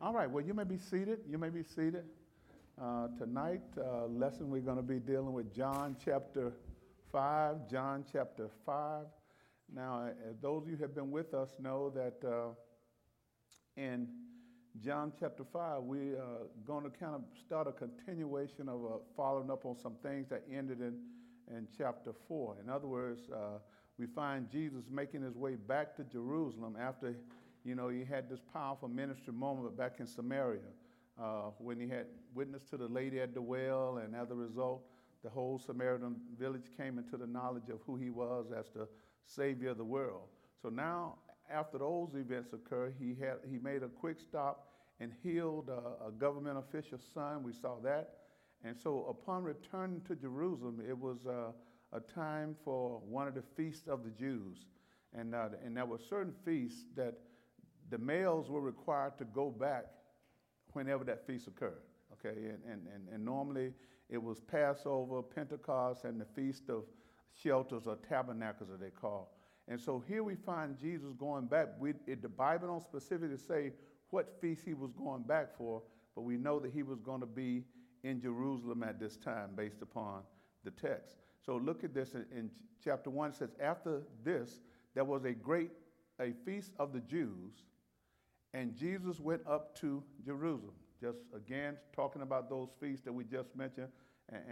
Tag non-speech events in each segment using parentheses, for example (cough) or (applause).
All right, well, you may be seated. You may be seated. Uh, tonight, uh, lesson we're going to be dealing with John chapter 5. John chapter 5. Now, as those of you who have been with us know that uh, in John chapter 5, we are going to kind of start a continuation of uh, following up on some things that ended in, in chapter 4. In other words, uh, we find Jesus making his way back to Jerusalem after you know, he had this powerful ministry moment back in Samaria uh, when he had witnessed to the lady at the well, and as a result, the whole Samaritan village came into the knowledge of who he was as the Savior of the world. So now, after those events occurred, he, had, he made a quick stop and healed a, a government official's son. We saw that. And so, upon returning to Jerusalem, it was uh, a time for one of the feasts of the Jews. And, uh, and there were certain feasts that the males were required to go back whenever that feast occurred. Okay, and, and, and, and normally it was Passover, Pentecost, and the Feast of Shelters or Tabernacles, as they call. And so here we find Jesus going back. We, it, the Bible don't specifically say what feast he was going back for, but we know that he was going to be in Jerusalem at this time based upon the text. So look at this in, in chapter 1. It says, After this, there was a great a feast of the Jews and Jesus went up to Jerusalem. Just again, talking about those feasts that we just mentioned. And,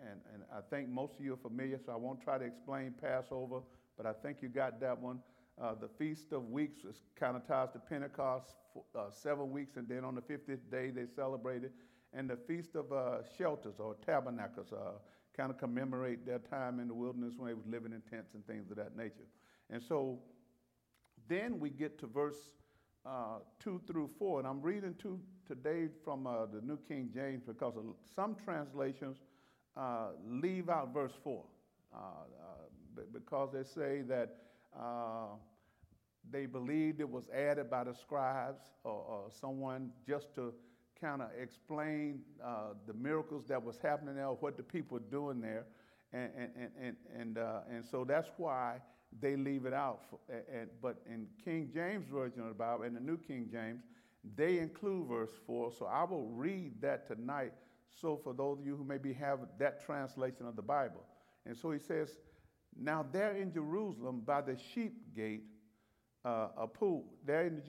and, and, I think most of you are familiar, so I won't try to explain Passover, but I think you got that one. Uh, the Feast of Weeks is kind of ties to Pentecost, uh, seven weeks, and then on the 50th day they celebrated. And the Feast of uh, Shelters or Tabernacles uh, kind of commemorate their time in the wilderness when they was living in tents and things of that nature. And so then we get to verse uh, 2 through 4. And I'm reading to, today from uh, the New King James because some translations uh, leave out verse 4 uh, uh, because they say that uh, they believed it was added by the scribes or, or someone just to kind of explain the miracles that was happening there what the people were doing there. And, and, and, and, and so that's why they leave it out. For, and, but in King James Version of the Bible and the New King James, they include verse 4. So I will read that tonight. So for those of you who maybe have that translation of the Bible. And so he says, Now there in Jerusalem by the sheep gate, uh, a pool, there in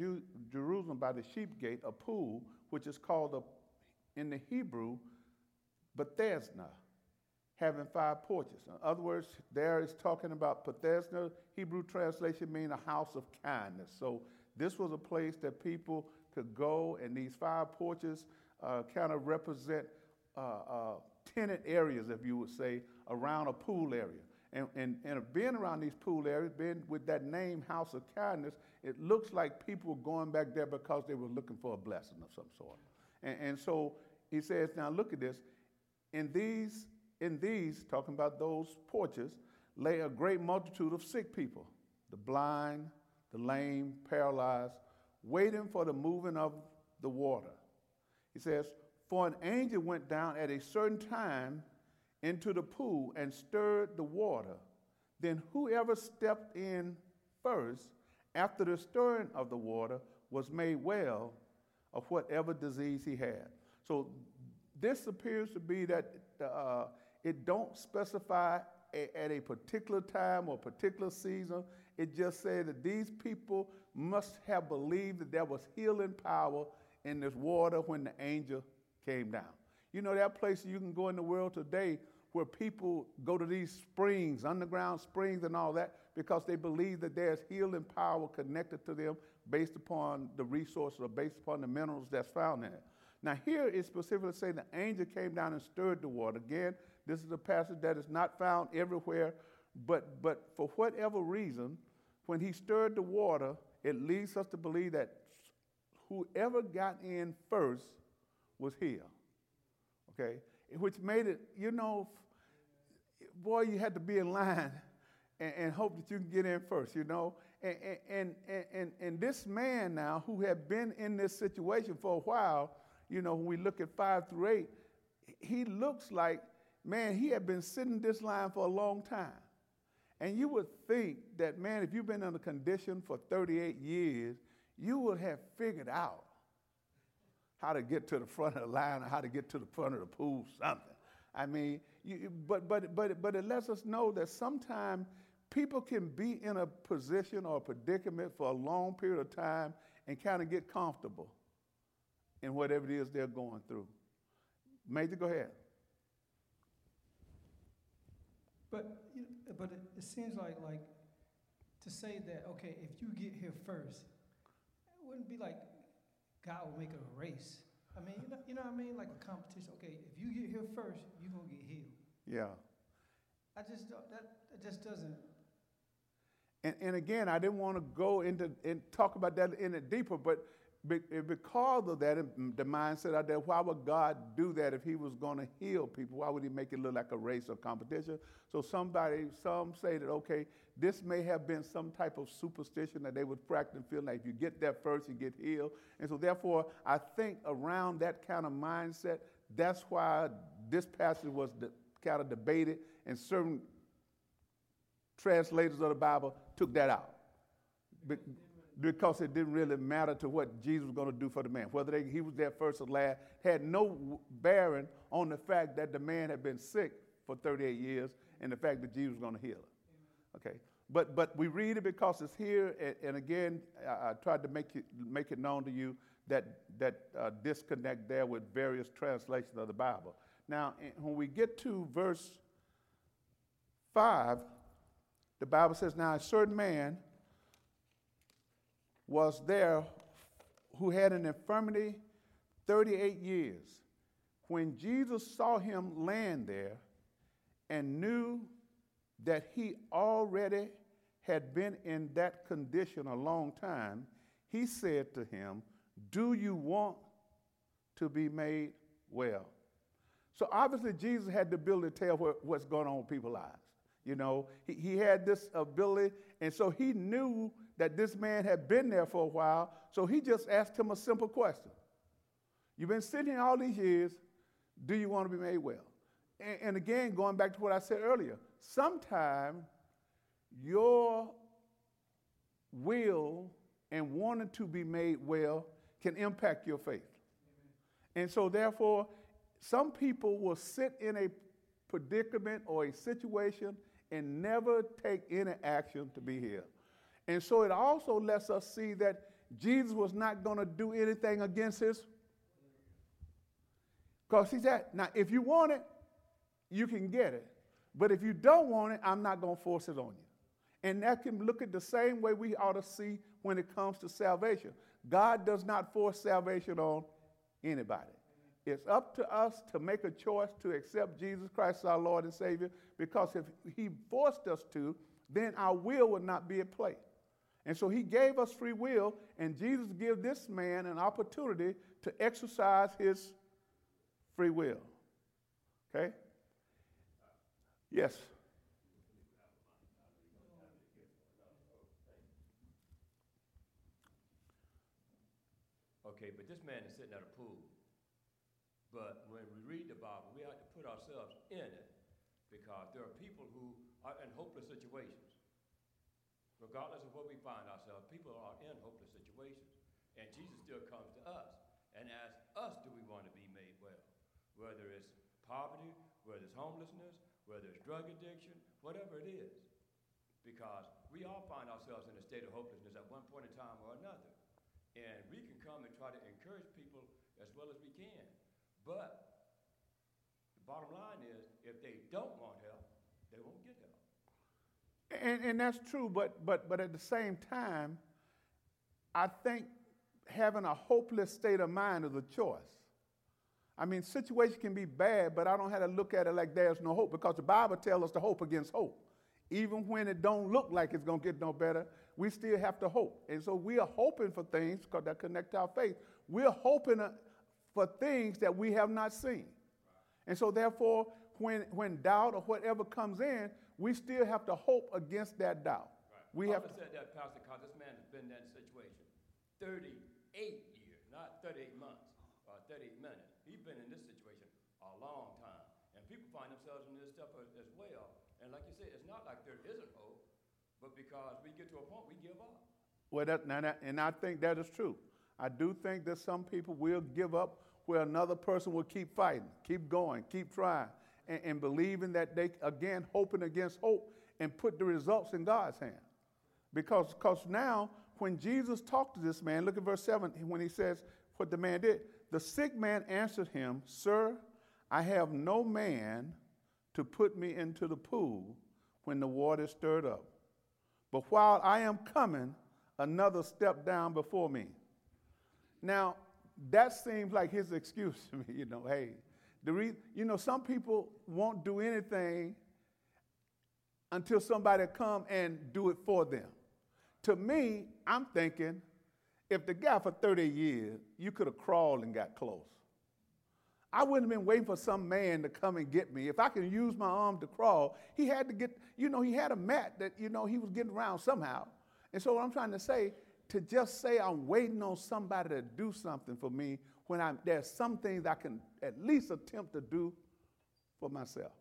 Jerusalem by the sheep gate, a pool, which is called a, in the Hebrew, Bethesda having five porches. In other words, there is talking about Bethesda, Hebrew translation mean a house of kindness. So this was a place that people could go, and these five porches uh, kind of represent uh, uh, tenant areas, if you would say, around a pool area. And, and, and being around these pool areas, being with that name, House of Kindness, it looks like people were going back there because they were looking for a blessing of some sort. And, and so he says, now look at this. In these in these, talking about those porches, lay a great multitude of sick people the blind, the lame, paralyzed, waiting for the moving of the water. He says, For an angel went down at a certain time into the pool and stirred the water. Then whoever stepped in first after the stirring of the water was made well of whatever disease he had. So this appears to be that uh, it don't specify a, at a particular time or particular season. It just said that these people must have believed that there was healing power in this water when the angel came down. You know, there are places you can go in the world today where people go to these springs, underground springs, and all that because they believe that there's healing power connected to them based upon the resources or based upon the minerals that's found in it. Now, here it specifically saying the angel came down and stirred the water. Again, this is a passage that is not found everywhere, but, but for whatever reason, when he stirred the water, it leads us to believe that whoever got in first was healed. Okay? Which made it, you know, boy, you had to be in line (laughs) and, and hope that you can get in first, you know? And, and, and, and, and this man now, who had been in this situation for a while, you know, when we look at five through eight, he looks like man, he had been sitting this line for a long time. And you would think that, man, if you've been in a condition for 38 years, you would have figured out how to get to the front of the line or how to get to the front of the pool, something. I mean, you, but, but, but, but it lets us know that sometimes people can be in a position or a predicament for a long period of time and kind of get comfortable in whatever it is they're going through. Major, go ahead. But, you know, but it, it seems like, like to say that, okay, if you get here first, it wouldn't be like God will make it a race. I mean, you know, you know what I mean? Like a competition. Okay, if you get here first, you're going to get healed. Yeah. I just don't, that, that just doesn't. And, and again, I didn't want to go into and talk about that in it deeper, but because of that, the mindset out there, why would God do that if He was going to heal people? Why would He make it look like a race or competition? So somebody, some say that okay, this may have been some type of superstition that they would practice and feel like if you get there first, you get healed. And so therefore, I think around that kind of mindset, that's why this passage was de- kind of debated, and certain translators of the Bible took that out because it didn't really matter to what Jesus was going to do for the man. Whether they, he was there first or last had no bearing on the fact that the man had been sick for 38 years and the fact that Jesus was going to heal him. Okay, but but we read it because it's here, and, and again, I, I, tried to make it make it known to you that that uh, disconnect there with various translations of the Bible. Now, when we get to verse five, the Bible says, "Now a certain man." Was there who had an infirmity 38 years. When Jesus saw him laying there and knew that he already had been in that condition a long time, he said to him, Do you want to be made well? So obviously, Jesus had the ability to tell what, what's going on with people's lives. You know, he, he had this ability, and so he knew that this man had been there for a while, so he just asked him a simple question You've been sitting here all these years, do you want to be made well? And, and again, going back to what I said earlier, sometimes your will and wanting to be made well can impact your faith. And so, therefore, some people will sit in a predicament or a situation and never take any action to be healed. And so it also lets us see that Jesus was not going to do anything against his. Because he said, now, if you want it, you can get it. But if you don't want it, I'm not going to force it on you. And that can look at the same way we ought to see when it comes to salvation. God does not force salvation on anybody. It's up to us to make a choice to accept Jesus Christ as our Lord and Savior because if He forced us to, then our will would not be at play. And so he gave us free will, and Jesus gave this man an opportunity to exercise his free will. Okay? Yes. Okay, but this man is sitting at a pool. But when we read the Bible, we have to put ourselves in it because there are people who are in hopeless situations regardless of where we find ourselves, people are in hopeless situations. And Jesus still comes to us and asks us, do we want to be made well? Whether it's poverty, whether it's homelessness, whether it's drug addiction, whatever it is. Because we all find ourselves in a state of hopelessness at one point in time or another. And we can come and try to encourage people as well as we can. But the bottom line is, if they don't want help, they won't get help. And, and that's true, but, but, but at the same time, I think having a hopeless state of mind is a choice. I mean, situation can be bad, but I don't have to look at it like there's no hope because the Bible tells us to hope against hope. Even when it don't look like it's going to get no better, we still have to hope. And so we are hoping for things because that connect our faith. We're hoping uh, for things that we have not seen. And so therefore, when, when doubt or whatever comes in, we still have to hope against that doubt. Right. We Papa have said that, Pastor, because this man has been in that situation 38 years, not 38 months or 38 minutes. He's been in this situation a long time. And people find themselves in this stuff as, as well. And like you said, it's not like there isn't hope, but because we get to a point, we give up. Well, that, now that, and I think that is true. I do think that some people will give up where another person will keep fighting, keep going, keep trying, and, and believing that they, again, hoping against hope and put the results in God's hand. Because cause now, when Jesus talked to this man, look at verse 7 when he says what the man did. The sick man answered him, Sir, I have no man to put me into the pool when the water is stirred up. But while I am coming, another stepped down before me. Now, that seems like his excuse to me, (laughs) you know, hey, the you know, some people won't do anything until somebody come and do it for them. To me, I'm thinking, if the guy for 30 years, you could have crawled and got close. I wouldn't have been waiting for some man to come and get me. If I could use my arm to crawl, he had to get, you know, he had a mat that, you know, he was getting around somehow. And so what I'm trying to say, to just say I'm waiting on somebody to do something for me when I'm, there's some things I can at least attempt to do for myself.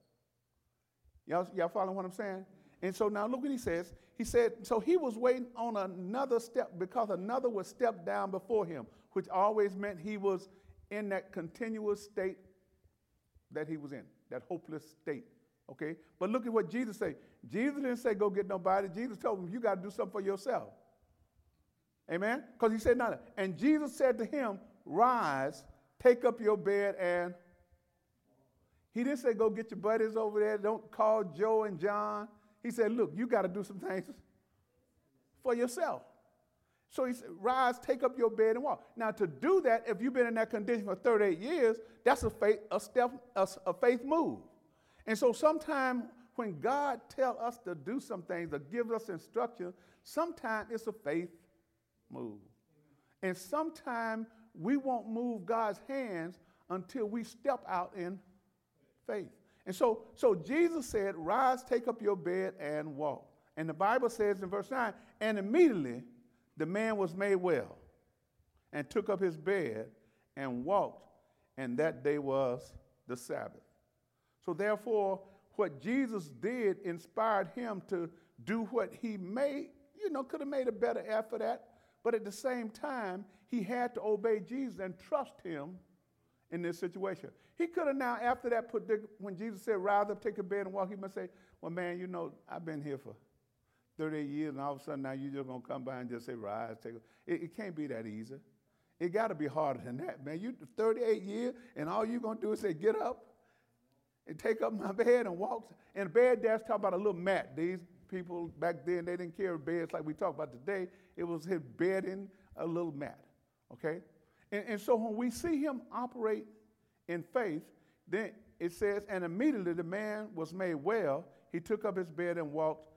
Y'all, y'all following what I'm saying? And so now look what he says. He said, so he was waiting on another step because another was step down before him, which always meant he was in that continuous state that he was in, that hopeless state. Okay? But look at what Jesus said. Jesus didn't say, go get nobody. Jesus told him, you got to do something for yourself. Amen? Because he said nothing. And Jesus said to him, rise, take up your bed, and he didn't say, go get your buddies over there. Don't call Joe and John. He said, look, you got to do some things for yourself. So he said, rise, take up your bed and walk. Now, to do that, if you've been in that condition for 38 years, that's a faith, a step, a, a faith move. And so sometimes when God tells us to do some things or gives us instruction, sometimes it's a faith move. And sometimes we won't move God's hands until we step out in faith. And so, so Jesus said, Rise, take up your bed, and walk. And the Bible says in verse 9, and immediately the man was made well and took up his bed and walked, and that day was the Sabbath. So, therefore, what Jesus did inspired him to do what he made, you know, could have made a better effort at, but at the same time, he had to obey Jesus and trust him in this situation. He could have now, after that, put when Jesus said, rise up, take a bed and walk, he must say, well, man, you know, I've been here for 38 years, and all of a sudden now you're just going to come by and just say, rise, take a... It, it can't be that easy. It got to be harder than that, man. You 38 years, and all you're going to do is say, get up and take up my (laughs) bed and walk. And bed there's talk about a little mat. These people back then, they didn't carry beds like we talk about today. It was his bed and a little mat, okay? And, and so when we see him operate in faith, then it says, and immediately the man was made well. He took up his bed and walked,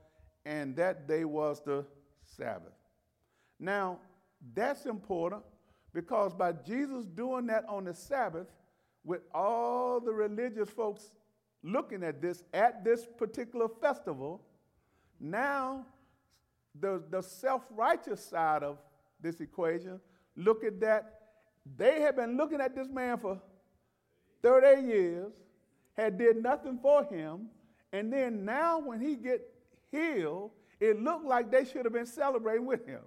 and that day was the Sabbath. Now, that's important because by Jesus doing that on the Sabbath, with all the religious folks looking at this at this particular festival, now the, the self righteous side of this equation look at that. They had been looking at this man for 38 years, had did nothing for him, and then now when he get healed, it looked like they should have been celebrating with him.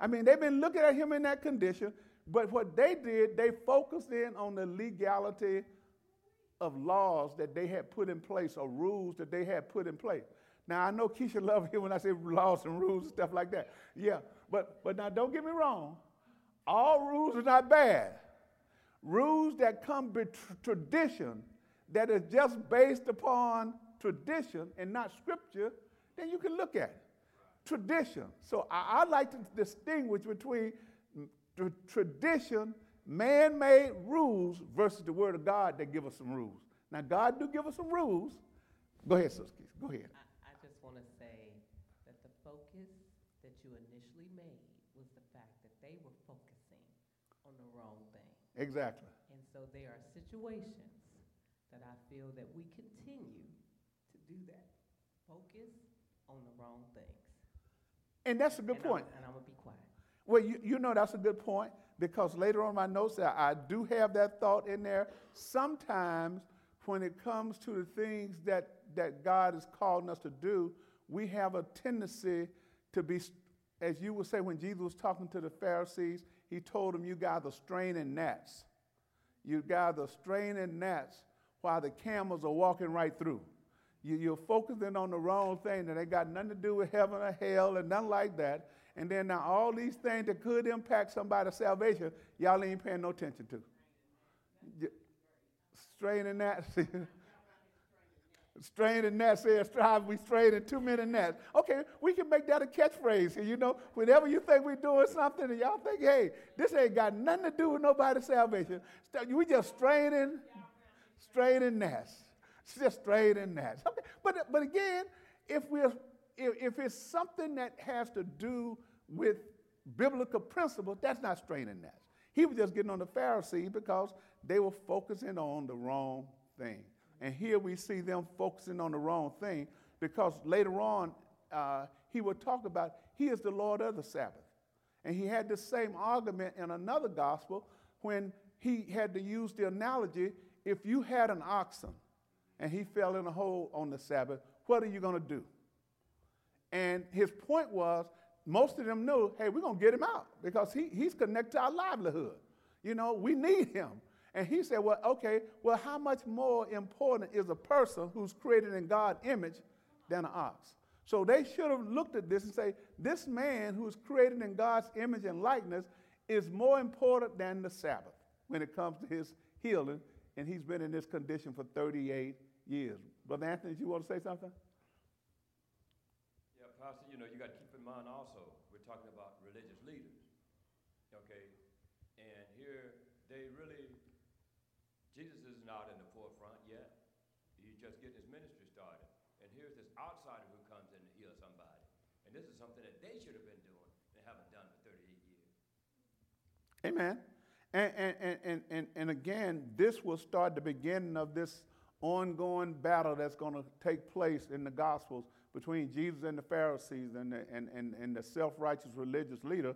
I mean, they've been looking at him in that condition, but what they did, they focused in on the legality of laws that they had put in place or rules that they had put in place. Now I know Keisha love here when I say laws and rules and stuff like that. Yeah, but but now don't get me wrong. All rules are not bad. Rules that come by tradition, that is just based upon tradition and not scripture, then you can look at it. Tradition. So I, I like to distinguish between tradition, man-made rules versus the word of God that give us some rules. Now God do give us some rules. Go ahead, Sister. Go ahead. I, I just want to say that the focus that you initially made was the fact that they were focusing on the wrong thing. Exactly. And so there are situations that I feel that we continue to do that. Focus on the wrong things. And that's a good and point. I'm, and I'm going to be quiet. Well, you, you know that's a good point because later on in my notes I, I do have that thought in there. Sometimes when it comes to the things that, that God is calling us to do, we have a tendency to be, as you would say when Jesus was talking to the Pharisees, he told them, You are straining gnats. You are straining gnats while the camels are walking right through. You, you're focusing on the wrong thing, and they got nothing to do with heaven or hell and nothing like that. And then now all these things that could impact somebody's salvation, y'all ain't paying no attention to. Straining gnats. (laughs) Straining gnats says, strive, we straining too many gnats. Okay, we can make that a catchphrase. You know, whenever you think we're doing something and y'all think, hey, this ain't got nothing to do with nobody's salvation, we just straining, straining gnats. It's just straining gnats. Okay, but, but again, if, we're, if, if it's something that has to do with biblical principles, that's not straining gnats. He was just getting on the Pharisees because they were focusing on the wrong thing. And here we see them focusing on the wrong thing because later on uh, he would talk about he is the Lord of the Sabbath. And he had the same argument in another gospel when he had to use the analogy if you had an oxen and he fell in a hole on the Sabbath, what are you going to do? And his point was most of them knew, hey, we're going to get him out because he, he's connected to our livelihood. You know, we need him. And he said, Well, okay, well, how much more important is a person who's created in God's image than an ox? So they should have looked at this and say, This man who's created in God's image and likeness is more important than the Sabbath when it comes to his healing. And he's been in this condition for 38 years. Brother Anthony, do you want to say something? Yeah, Pastor, you know, you got to keep in mind also, we're talking about religious leaders. Okay? And here they really Isn't in the forefront yet. He's just getting his ministry started. And here's this outsider who comes in to heal somebody. And this is something that they should have been doing and haven't done for 38 years. Amen. And, and, and, and, and again, this will start the beginning of this ongoing battle that's going to take place in the Gospels between Jesus and the Pharisees and the, and, and, and the self righteous religious leader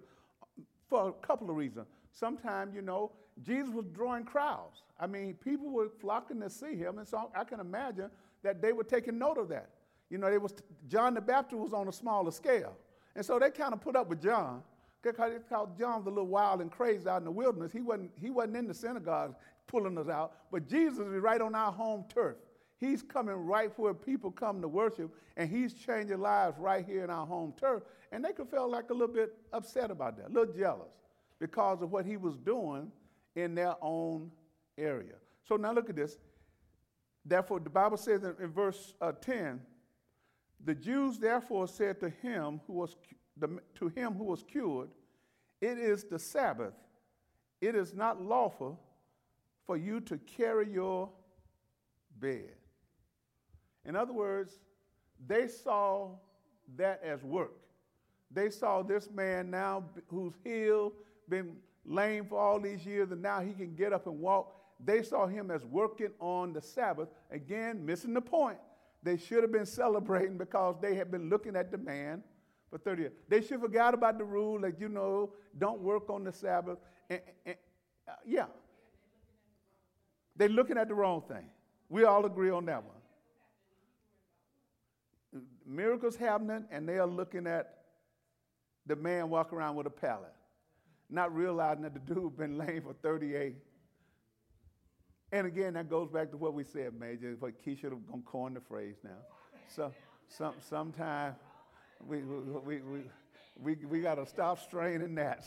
for a couple of reasons. Sometimes, you know, Jesus was drawing crowds. I mean, people were flocking to see him, and so I can imagine that they were taking note of that. You know, they was John the Baptist was on a smaller scale, and so they kind of put up with John because John was a little wild and crazy out in the wilderness. He wasn't he wasn't in the synagogue pulling us out, but Jesus is right on our home turf. He's coming right where people come to worship, and he's changing lives right here in our home turf. And they could feel like a little bit upset about that, a little jealous because of what he was doing in their own area. So now look at this. Therefore, the Bible says in, in verse uh, 10, the Jews therefore said to him who was the, to him who was cured, It is the Sabbath. It is not lawful for you to carry your bed. In other words, they saw that as work. They saw this man now who's healed, been lame for all these years, and now he can get up and walk. They saw him as working on the Sabbath. Again, missing the point. They should have been celebrating because they had been looking at the man for 30 years. They should forget about the rule that, you know, don't work on the Sabbath. And, and, uh, yeah. They're looking at the wrong thing. We all agree on that one. Miracles happening, and they are looking at the man walking around with a pallet not realizing that the dude been lame for 38. And again, that goes back to what we said, Major, Key should have coined the phrase now. So, some, sometime we, we, we, we, we got to stop straining that.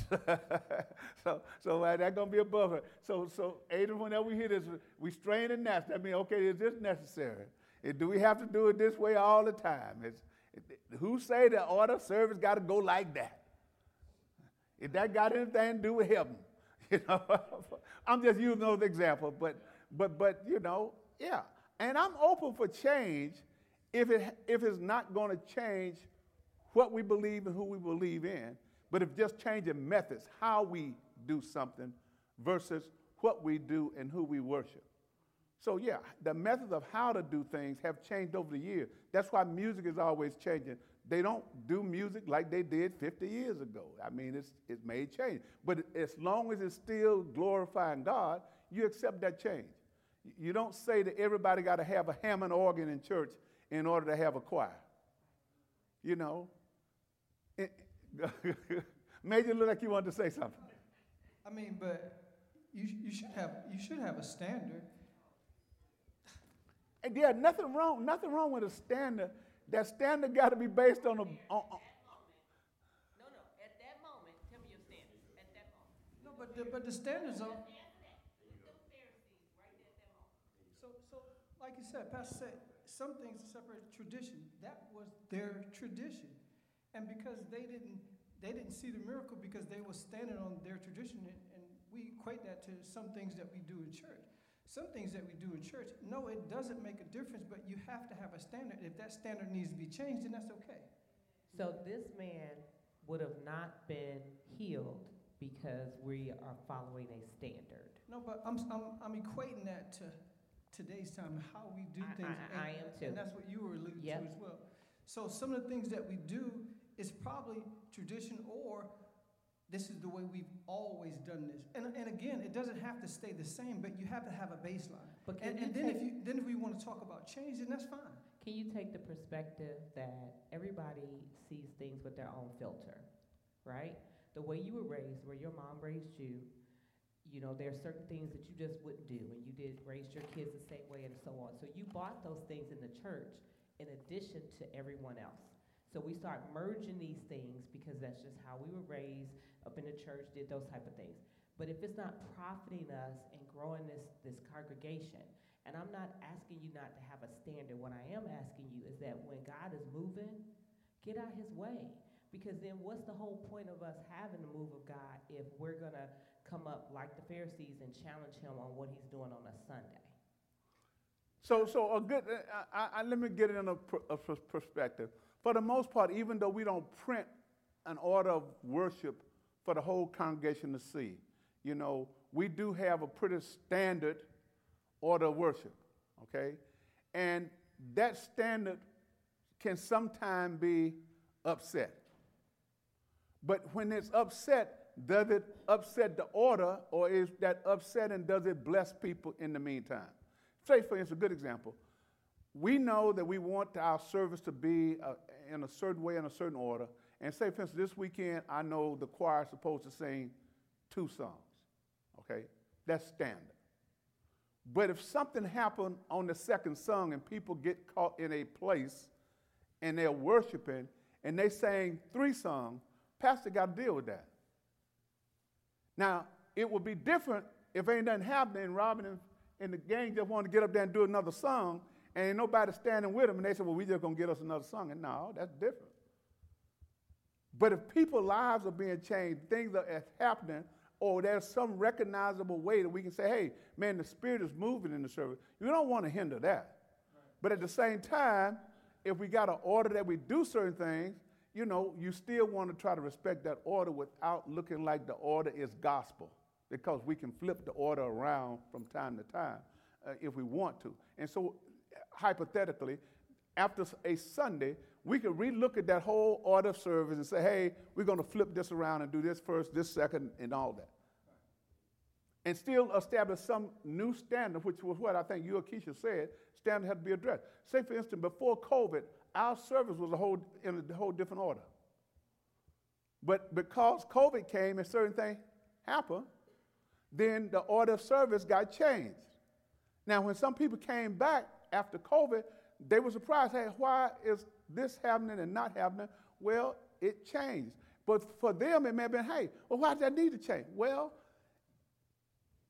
(laughs) so so uh, that's going to be a buffer. So, so Adrian, whenever we hear this, we strain the gnats. That means, okay, is this necessary? Do we have to do it this way all the time? It's, it, who say the order service got to go like that? If that got anything to do with heaven, (laughs) you know, (laughs) I'm just using those examples, but but but you know, yeah. And I'm open for change if it if it's not going to change what we believe and who we believe in, but if just changing methods, how we do something versus what we do and who we worship. So yeah, the methods of how to do things have changed over the years. That's why music is always changing. They don't do music like they did 50 years ago. I mean, it's, it may change. But as long as it's still glorifying God, you accept that change. You don't say that everybody got to have a Hammond organ in church in order to have a choir. You know? It, (laughs) you look like you wanted to say something. I mean, but you, you should have, you should have a standard. And yeah, nothing wrong, nothing wrong with a standard. That standard got to be based on a. On, on- No, no, at that moment, tell me your standards, at that moment. No, but the, but the standards are, so, so, like you said, Pastor said, some things separate tradition. That was their tradition. And because they didn't, they didn't see the miracle because they were standing on their tradition, and, and we equate that to some things that we do in church. Some things that we do in church, no, it doesn't make a difference, but you have to have a standard. If that standard needs to be changed, then that's okay. So this man would have not been healed because we are following a standard. No, but I'm, I'm, I'm equating that to today's time, how we do things. I- I and- am too. And that's what you were alluding to as well. So some of the things that we do is probably tradition or this is the way we've always done this. And, and again, it doesn't have to stay the same, but you have to have a baseline. But And, and then if you, then if we want to talk about change, then that's fine. can you take the perspective that everybody sees things with their own filter, right? The way you were raised, where your mom raised you, you know, there are certain things that you just wouldn't do, and you did raise your kids the same way and so on. So you bought those things in the church in addition to everyone else. So we start merging these things because that's just how we were raised up in the church, did those type of things. But if it's not profiting us and growing this, this congregation, and I'm not asking you not to have a standard, what I am asking you is that when God is moving, get out his way. Because then what's the whole point of us having the move of God if we're going to come up like the Pharisees and challenge him on what he's doing on a Sunday? so, so a good. Uh, I, I, let me get it in a, pr- a pers- perspective. For the most part, even though we don't print an order of worship for the whole congregation to see, you know, we do have a pretty standard order of worship. Okay, and that standard can sometimes be upset. But when it's upset, does it upset the order, or is that upset and does it bless people in the meantime? Say, for instance, a good example. We know that we want our service to be uh, in a certain way, in a certain order. And say, for instance, this weekend, I know the choir is supposed to sing two songs. Okay? That's standard. But if something happened on the second song and people get caught in a place and they're worshiping and they sang three songs, pastor got to deal with that. Now, it would be different if ain't nothing happening and Robin and, and the gang just want to get up there and do another song and nobody standing with them and they say, well, we just going to get us another song. And no, that's different. But if people's lives are being changed, things are happening, or there's some recognizable way that we can say, hey, man, the Spirit is moving in the service, you don't want to hinder that. But at the same time, if we got an order that we do certain things, you know, you still want to try to respect that order without looking like the order is gospel, because we can flip the order around from time to time uh, if we want to. And so, hypothetically, after a Sunday, we could relook at that whole order of service and say, hey, we're going to flip this around and do this first, this second, and all that. And still establish some new standard, which was what I think you or Keisha said, standard had to be addressed. Say, for instance, before COVID, our service was a whole, in a whole different order. But because COVID came and certain things happened, then the order of service got changed. Now, when some people came back after COVID, they were surprised. Hey, why is this happening and not happening? Well, it changed. But for them, it may have been, hey, well, why did that need to change? Well,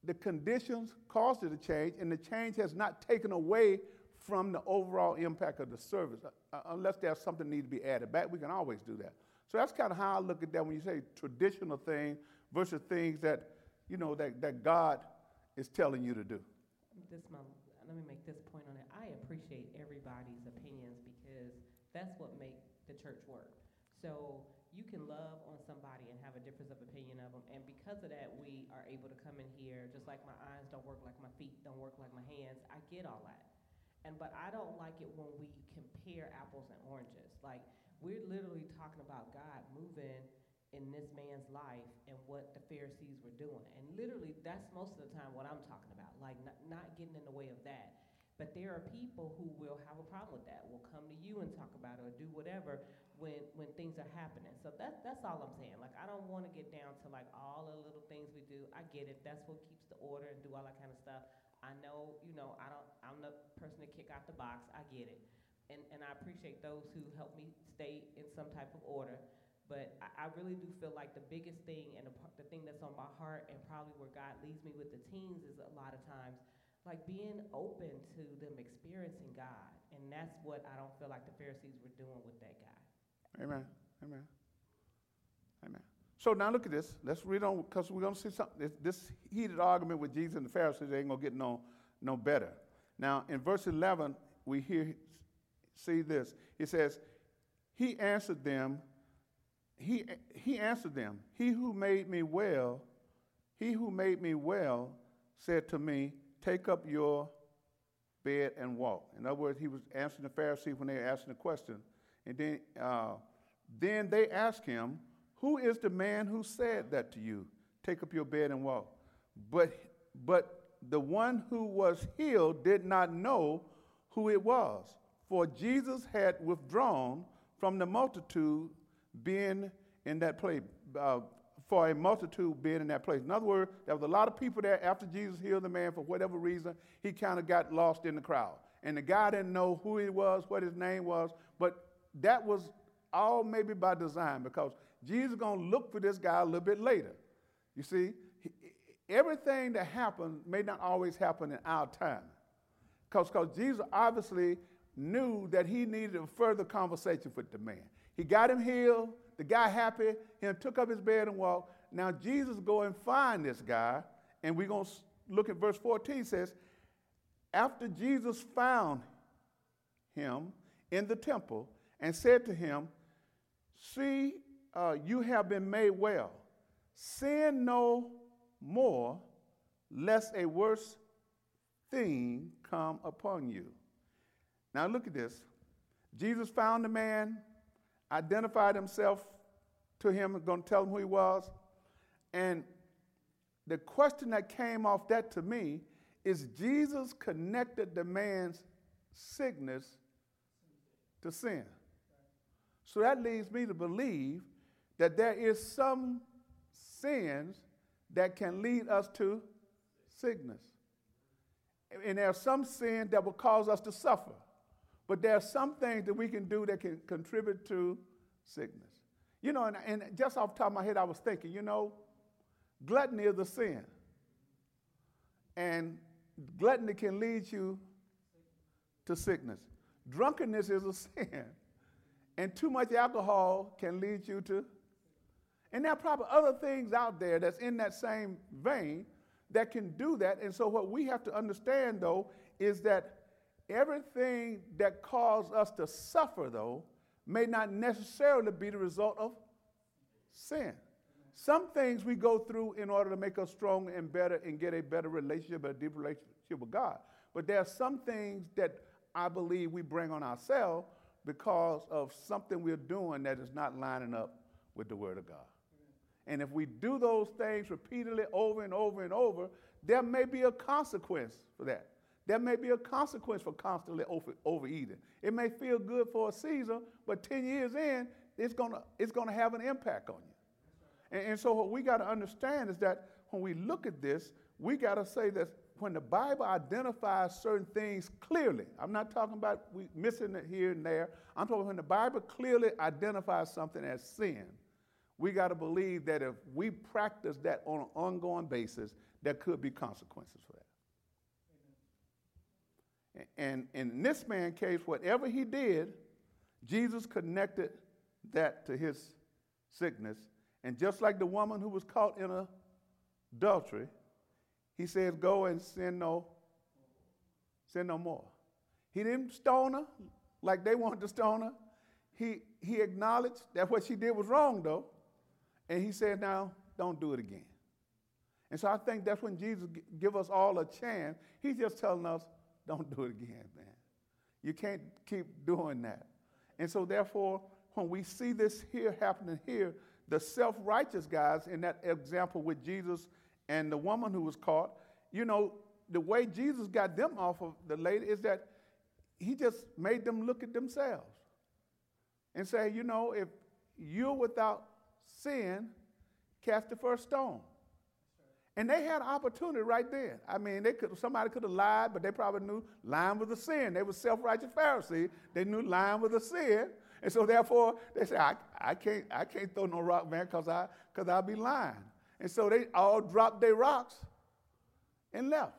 the conditions caused it to change, and the change has not taken away from the overall impact of the service. Uh, unless there's something need to be added back, we can always do that. So that's kind of how I look at that when you say traditional things versus things that, you know, that, that God is telling you to do. This my, let me make this point on it. I appreciate everybody's opinions because that's what make the church work. So you can love on somebody and have a difference of opinion of them, and because of that, we are able to come in here. Just like my eyes don't work like my feet don't work like my hands. I get all that, and but I don't like it when we compare apples and oranges. Like we're literally talking about God moving in this man's life and what the Pharisees were doing. And literally, that's most of the time what I'm talking about. Like, not, not getting in the way of that. But there are people who will have a problem with that, will come to you and talk about it or do whatever when, when things are happening. So that, that's all I'm saying. Like, I don't want to get down to like all the little things we do. I get it. That's what keeps the order and do all that kind of stuff. I know, you know, I don't, I'm the person to kick out the box. I get it. And, and I appreciate those who help me stay in some type of order. But I, I really do feel like the biggest thing and the, the thing that's on my heart and probably where God leads me with the teens is a lot of times like being open to them experiencing God. And that's what I don't feel like the Pharisees were doing with that guy. Amen. Amen. Amen. So now look at this. Let's read on because we're going to see something. This, this, heated argument with Jesus and the Pharisees ain't going to get no, no better. Now, in verse 11, we hear, see this. He says, He answered them, he, he answered them, He who made me well, he who made me well said to me, Take up your bed and walk. In other words, he was answering the Pharisees when they were asking the question. And then, uh, then they asked him, Who is the man who said that to you? Take up your bed and walk. But, but the one who was healed did not know who it was, for Jesus had withdrawn from the multitude being in that place, uh, for a multitude being in that place. In other words, there was a lot of people there after Jesus healed the man for whatever reason. He kind of got lost in the crowd. And the guy didn't know who he was, what his name was, but that was all maybe by design because Jesus is going to look for this guy a little bit later. You see, everything that happens may not always happen in our time. Because Jesus obviously knew that he needed a further conversation with the man. He got him healed, the guy happy, him took up his bed and walked. Now Jesus go and find this guy, and we're going to look at verse 14 says, after Jesus found him in the temple, and said to him, See, uh, you have been made well. Sin no more, lest a worse thing come upon you. Now look at this. Jesus found the man, identified himself to him, going to tell him who he was. And the question that came off that to me is Jesus connected the man's sickness to sin. So that leads me to believe that there is some sins that can lead us to sickness. And there are some sins that will cause us to suffer. But there are some things that we can do that can contribute to sickness. You know, and, and just off the top of my head, I was thinking, you know, gluttony is a sin. And gluttony can lead you to sickness. Drunkenness is a (laughs) sin. And too much alcohol can lead you to. And there are probably other things out there that's in that same vein that can do that. And so, what we have to understand, though, is that everything that causes us to suffer, though, may not necessarily be the result of sin. Some things we go through in order to make us stronger and better and get a better relationship, a deeper relationship with God. But there are some things that I believe we bring on ourselves because of something we're doing that is not lining up with the Word of God. And if we do those things repeatedly over and over and over, there may be a consequence for that. There may be a consequence for constantly over, overeating. It may feel good for a season, but 10 years in, it's going to it's gonna have an impact on you. And, and so, what we got to understand is that when we look at this, we got to say that when the Bible identifies certain things clearly, I'm not talking about we missing it here and there. I'm talking when the Bible clearly identifies something as sin, we got to believe that if we practice that on an ongoing basis, there could be consequences for that. And, and in this man's case, whatever he did, Jesus connected that to his sickness. And just like the woman who was caught in adultery, he says, Go and sin no, sin no more. He didn't stone her like they wanted to stone her. He, he acknowledged that what she did was wrong, though. And he said, Now, don't do it again. And so I think that's when Jesus give us all a chance. He's just telling us, don't do it again, man. You can't keep doing that. And so therefore, when we see this here happening here, the self-righteous guys in that example with Jesus and the woman who was caught, you know, the way Jesus got them off of the lady is that he just made them look at themselves and say, you know, if you're without sin, cast the first stone. And they had an opportunity right there. I mean, they could somebody could have lied, but they probably knew lying was a sin. They were self-righteous Pharisees. They knew lying was a sin. And so therefore they said, I, I can't I can't throw no rock, man, because I because I'll be lying. And so they all dropped their rocks and left.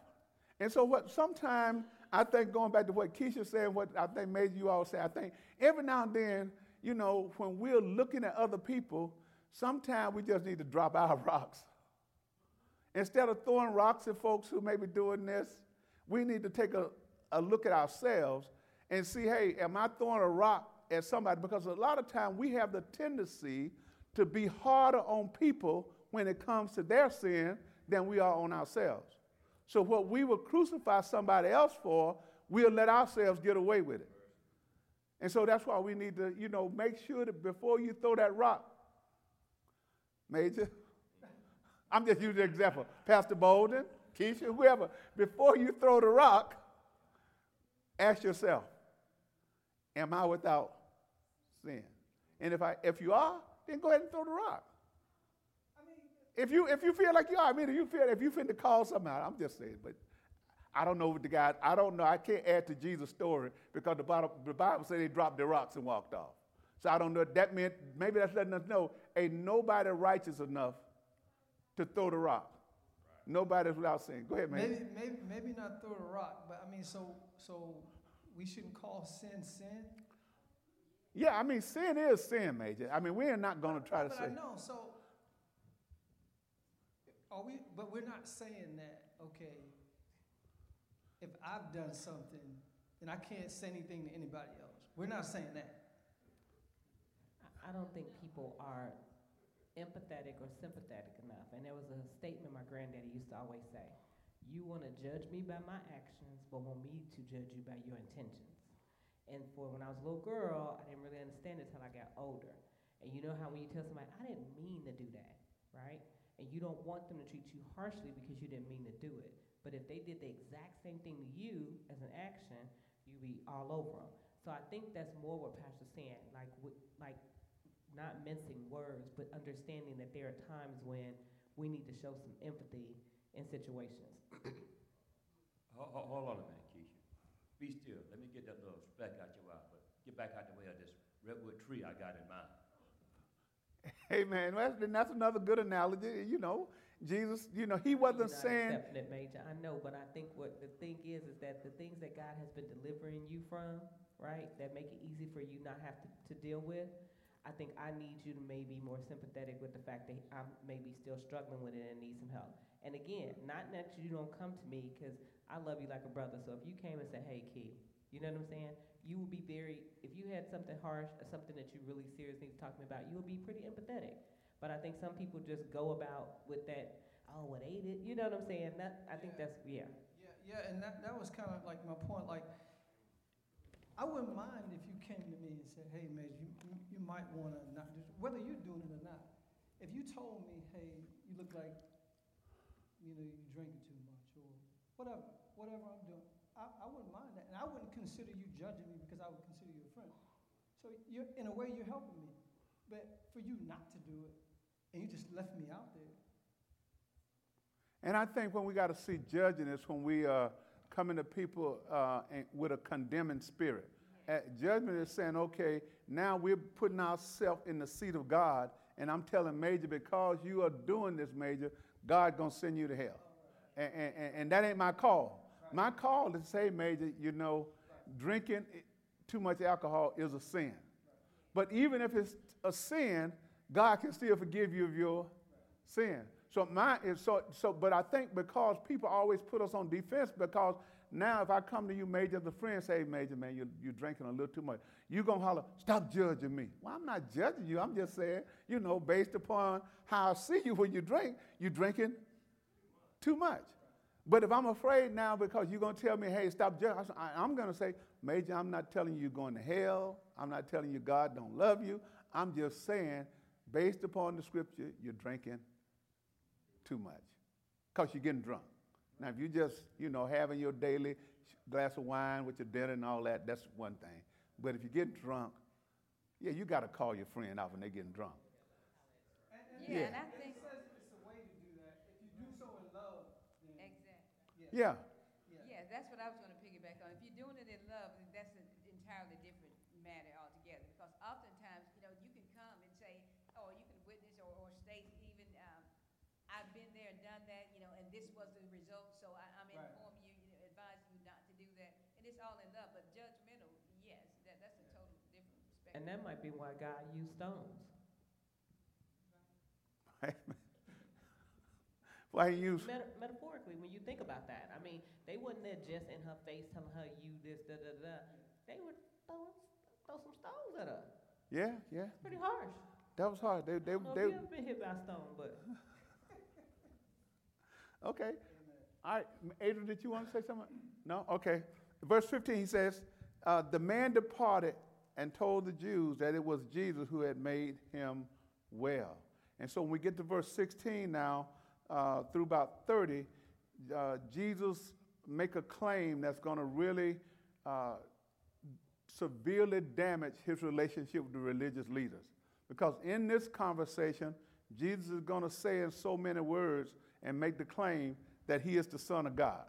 And so what sometimes I think going back to what Keisha said, what I think made you all say, I think every now and then, you know, when we're looking at other people, sometimes we just need to drop our (laughs) rocks. Instead of throwing rocks at folks who may be doing this, we need to take a, a look at ourselves and see, hey, am I throwing a rock at somebody? Because a lot of time we have the tendency to be harder on people when it comes to their sin than we are on ourselves. So what we will crucify somebody else for, we'll let ourselves get away with it. And so that's why we need to, you know, make sure that before you throw that rock, Major, I'm just using an example, Pastor Boldin, Keisha, whoever, before you throw the rock, ask yourself, am I without sin? And if I if you are, then go ahead and throw the rock. If you if you feel like you are, I mean, if you feel if you finna call something out, I'm just saying, but I don't know what the guy. I don't know. I can't add to Jesus' story because the Bible, the Bible said they dropped their rocks and walked off. So I don't know. That meant maybe that's letting us know ain't nobody righteous enough to throw the rock. Nobody's without sin. Go ahead, man. Maybe, maybe, maybe not throw the rock, but I mean, so, so we shouldn't call sin sin. Yeah, I mean, sin is sin, Major. I mean, we're not going to try to but say. I know. So, are we? But we're not saying that. Okay. If I've done something, then I can't say anything to anybody else. We're not saying that. I- I don't think people are empathetic or sympathetic enough. And there was a statement my granddaddy used to always say You want to judge me by my actions, but want me to judge you by your intentions. And for when I was a little girl, I didn't really understand it until I got older. And you know how when you tell somebody, I didn't mean to do that, right? And you don't want them to treat you harshly because you didn't mean to do it. But if they did the exact same thing to you as an action, you'd be all over them. So I think that's more what Pastor's saying, like, like not mincing words, but understanding that there are times when we need to show some empathy in situations. (coughs) Hold, hold on a minute, Keisha. Be still. Let me get that little speck out your eye, but get back out the way of this redwood tree I got in mind. (laughs) Hey, man, that's, then that's another good analogy. You know, Jesus, you know, he wasn't You're not saying. accepting it, Major. I know, but I think what the thing is is that the things that God has been delivering you from, right, that make it easy for you not have to, to deal with. I think I need you to maybe more sympathetic with the fact that I'm maybe still struggling with it and need some help. And again, not that you don't come to me because I love you like a brother. So if you came and said, "Hey, Key," you know what I'm saying? You would be very. If you had something harsh or something that you really seriously need to talk to me about, you would be pretty empathetic. But I think some people just go about with that. Oh, what ate it? You know what I'm saying? That I think that's yeah. Yeah, yeah, and that, that was kind of like my point. Like, I wouldn't mind if you came to me and said, "Hey, man, you you, might want to not do whether you're doing it or not." If you told me, "Hey, you look like you know you're drinking too much," or whatever, whatever I'm doing, I, I wouldn't mind that, and I wouldn't consider you judging me because I would consider you a friend. So you're in a way you're helping me, but for you not to do it and you just left me out there. And I think when we got to see judging is when we are coming to people uh, with a condemning spirit. Uh, judgment is saying, okay, now we're putting ourselves in the seat of God, and I'm telling Major, because you are doing this, Major, God gonna send you to hell. And, and, and that ain't my call. My call is to say, Major, you know, drinking too much alcohol is a sin. But even if it's a sin, God can still forgive you of your sin. So my is so so. But I think because people always put us on defense because now if I come to you, Major, the friend, say, Major, man, you you're drinking a little too much. You're gonna holler, stop judging me. Well, I'm not judging you. I'm just saying, you know, based upon how I see you when you drink, you're drinking too much. But if I'm afraid now because you're going to tell me, hey, stop judging, I- I'm going to say, Major, I'm not telling you you're going to hell. I'm not telling you God don't love you. I'm just saying, based upon the scripture, you're drinking too much because you're getting drunk. Now, if you just, you know, having your daily glass of wine with your dinner and all that, that's one thing. But if you get drunk, yeah, you got to call your friend out when they're getting drunk. And, and Yeah. Yeah, and I it says it's a way to do that. If you do so in love, then exactly. Yeah, yeah. Yeah, that's what I was gonna piggyback on. If you're doing it in love, then that's an entirely different matter altogether. Because oftentimes, you know, you can come and say, or you can witness or, or state even, um, I've been there and done that, you know, and this was the result, so I, I'm Right. informing you, you know, advising you not to do that. And it's all in love, but judgmental, yes, that, that's a totally different perspective. And that might be why God used stones. why he use Meta- metaphorically, when you think about that, I mean, they wasn't there just in her face telling her you this, da da da. They would throw, throw some stones at her. Yeah, yeah, Pretty harsh. that was hard. They, they, I they, if you ever been hit by a stone, but (laughs) okay. All right, Adrian, did you want to say something? No? Okay. Verse 15, he says, uh, The man departed and told the Jews that it was Jesus who had made him well. And so when we get to verse 16 now, uh, through about 30, uh, Jesus make a claim that's going to really uh, severely damage his relationship with the religious leaders. Because in this conversation, Jesus is going to say in so many words and make the claim that he is the Son of God.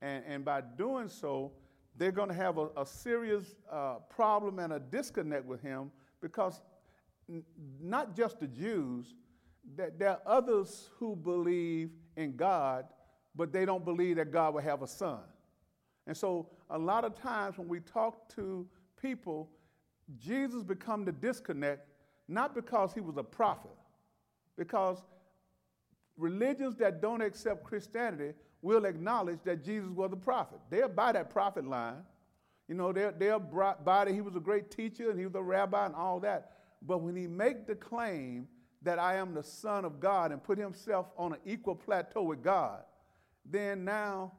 And, and by doing so, they're going to have a, a serious uh, problem and a disconnect with him because n- not just the Jews, that there are others who believe in God, but they don't believe that God will have a son. And so a lot of times when we talk to people, Jesus become the disconnect, not because he was a prophet, because religions that don't accept Christianity will acknowledge that Jesus was a prophet. They'll buy that prophet line. You know, they'll, they'll buy that he was a great teacher and he was a rabbi and all that. But when he make the claim that I am the son of God and put himself on an equal plateau with God, then now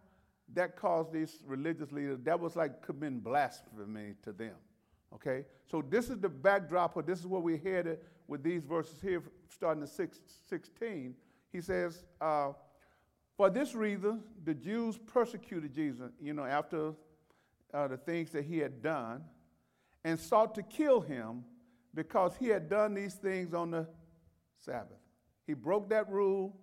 that caused these religious leaders, that was like committing blasphemy to them. Okay? So this is the backdrop, or this is where we're headed with these verses here, starting at six, 16. He says, uh, For this reason, the Jews persecuted Jesus, you know, after uh, the things that he had done, and sought to kill him because he had done these things on the Sabbath. He broke that rule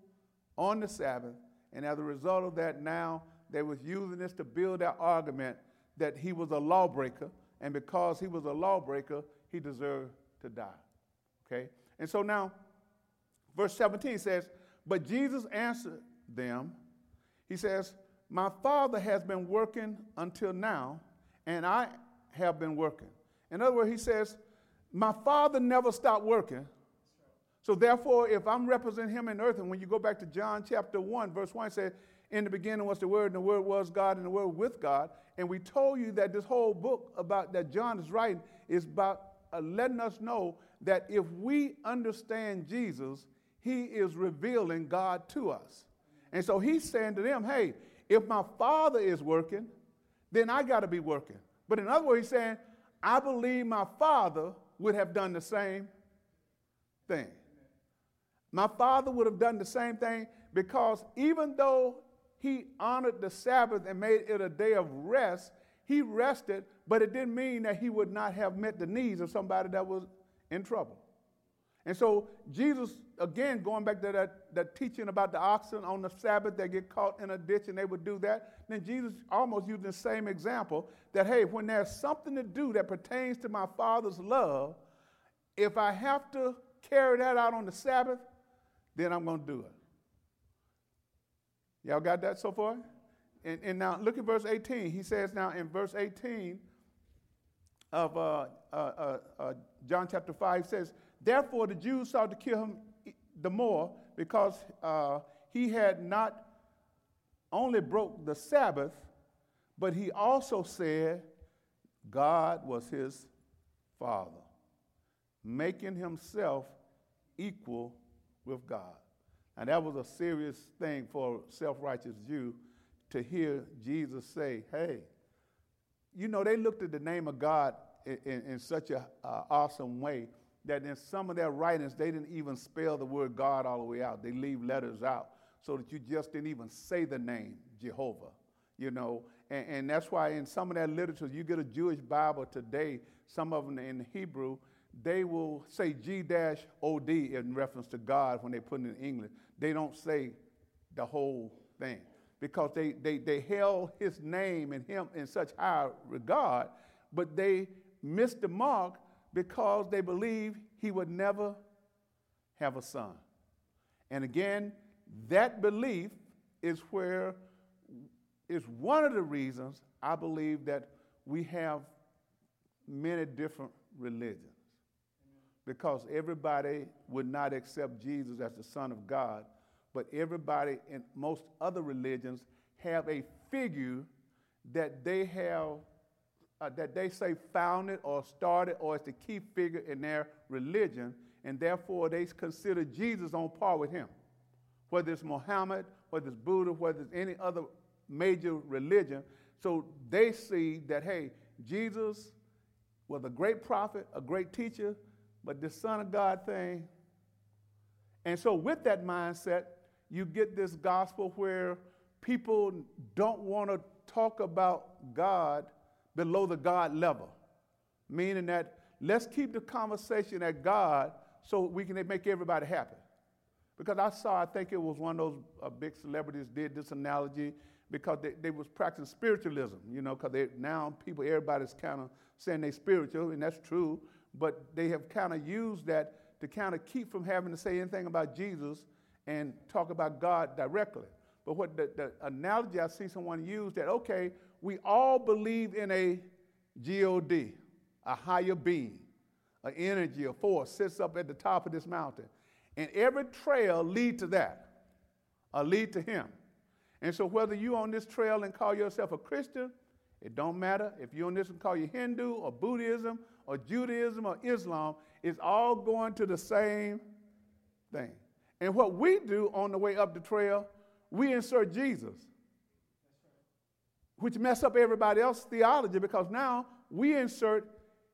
on the Sabbath, and as a result of that, now they was using this to build their argument that he was a lawbreaker, and because he was a lawbreaker, he deserved to die. Okay? And so now, verse 17 says, But Jesus answered them, He says, My Father has been working until now, and I have been working. In other words, he says, My Father never stopped working. So therefore, if I'm representing him in earth, and when you go back to John chapter 1, verse 1, it says, In the beginning was the Word, and the Word was God, and the Word with God. And we told you that this whole book about that John is writing is about uh, letting us know that if we understand Jesus, he is revealing God to us. And so he's saying to them, hey, if my father is working, then I got to be working. But in other words, he's saying, I believe my father would have done the same thing. My father would have done the same thing because even though he honored the Sabbath and made it a day of rest, he rested, but it didn't mean that he would not have met the needs of somebody that was in trouble. And so Jesus, again, going back to that, that teaching about the oxen on the Sabbath, they get caught in a ditch and they would do that. Then Jesus almost used the same example that, hey, when there's something to do that pertains to my Father's love, if I have to carry that out on the Sabbath, then I'm going to do it. Y'all got that so far? And, and now look at verse 18. He says now in verse 18 of uh, uh, uh, uh, John chapter 5 says, Therefore the Jews sought to kill him the more because uh, he had not only broke the Sabbath, but he also said God was his father, making himself equal with God. And that was a serious thing for a self righteous Jew to hear Jesus say, Hey, you know, they looked at the name of God in, in, in such an uh, awesome way that in some of their writings, they didn't even spell the word God all the way out. They leave letters out so that you just didn't even say the name, Jehovah, you know. And, and that's why in some of that literature, you get a Jewish Bible today, some of them in Hebrew, they will say G OD in reference to God when they put it in English. They don't say the whole thing because they, they, they held his name and him in such high regard, but they missed the mark because they believed he would never have a son. And again, that belief is where is one of the reasons I believe that we have many different religions. Because everybody would not accept Jesus as the Son of God, but everybody in most other religions have a figure that they have uh, that they say founded or started or is the key figure in their religion, and therefore they consider Jesus on par with him. Whether it's Muhammad, whether it's Buddha, whether it's any other major religion. So they see that, hey, Jesus was a great prophet, a great teacher, but this Son of God thing. And so, with that mindset, you get this gospel where people don't want to talk about God below the God level, meaning that let's keep the conversation at God so we can make everybody happy. Because I saw, I think it was one of those uh, big celebrities did this analogy because they, they was practicing spiritualism, you know, because now people, everybody's kind of saying they spiritual, and that's true, but they have kind of used that to kind of keep from having to say anything about Jesus and talk about God directly. But what the, the analogy I see someone use that, okay, we all believe in a God, a higher being, an energy, a force sits up at the top of this mountain. And every trail lead to that, or lead to him. And so whether you're on this trail and call yourself a Christian, it don't matter. If you're on this and call you Hindu or Buddhism or Judaism or Islam, it's all going to the same thing. And what we do on the way up the trail, we insert Jesus which mess up everybody else's theology because now we insert,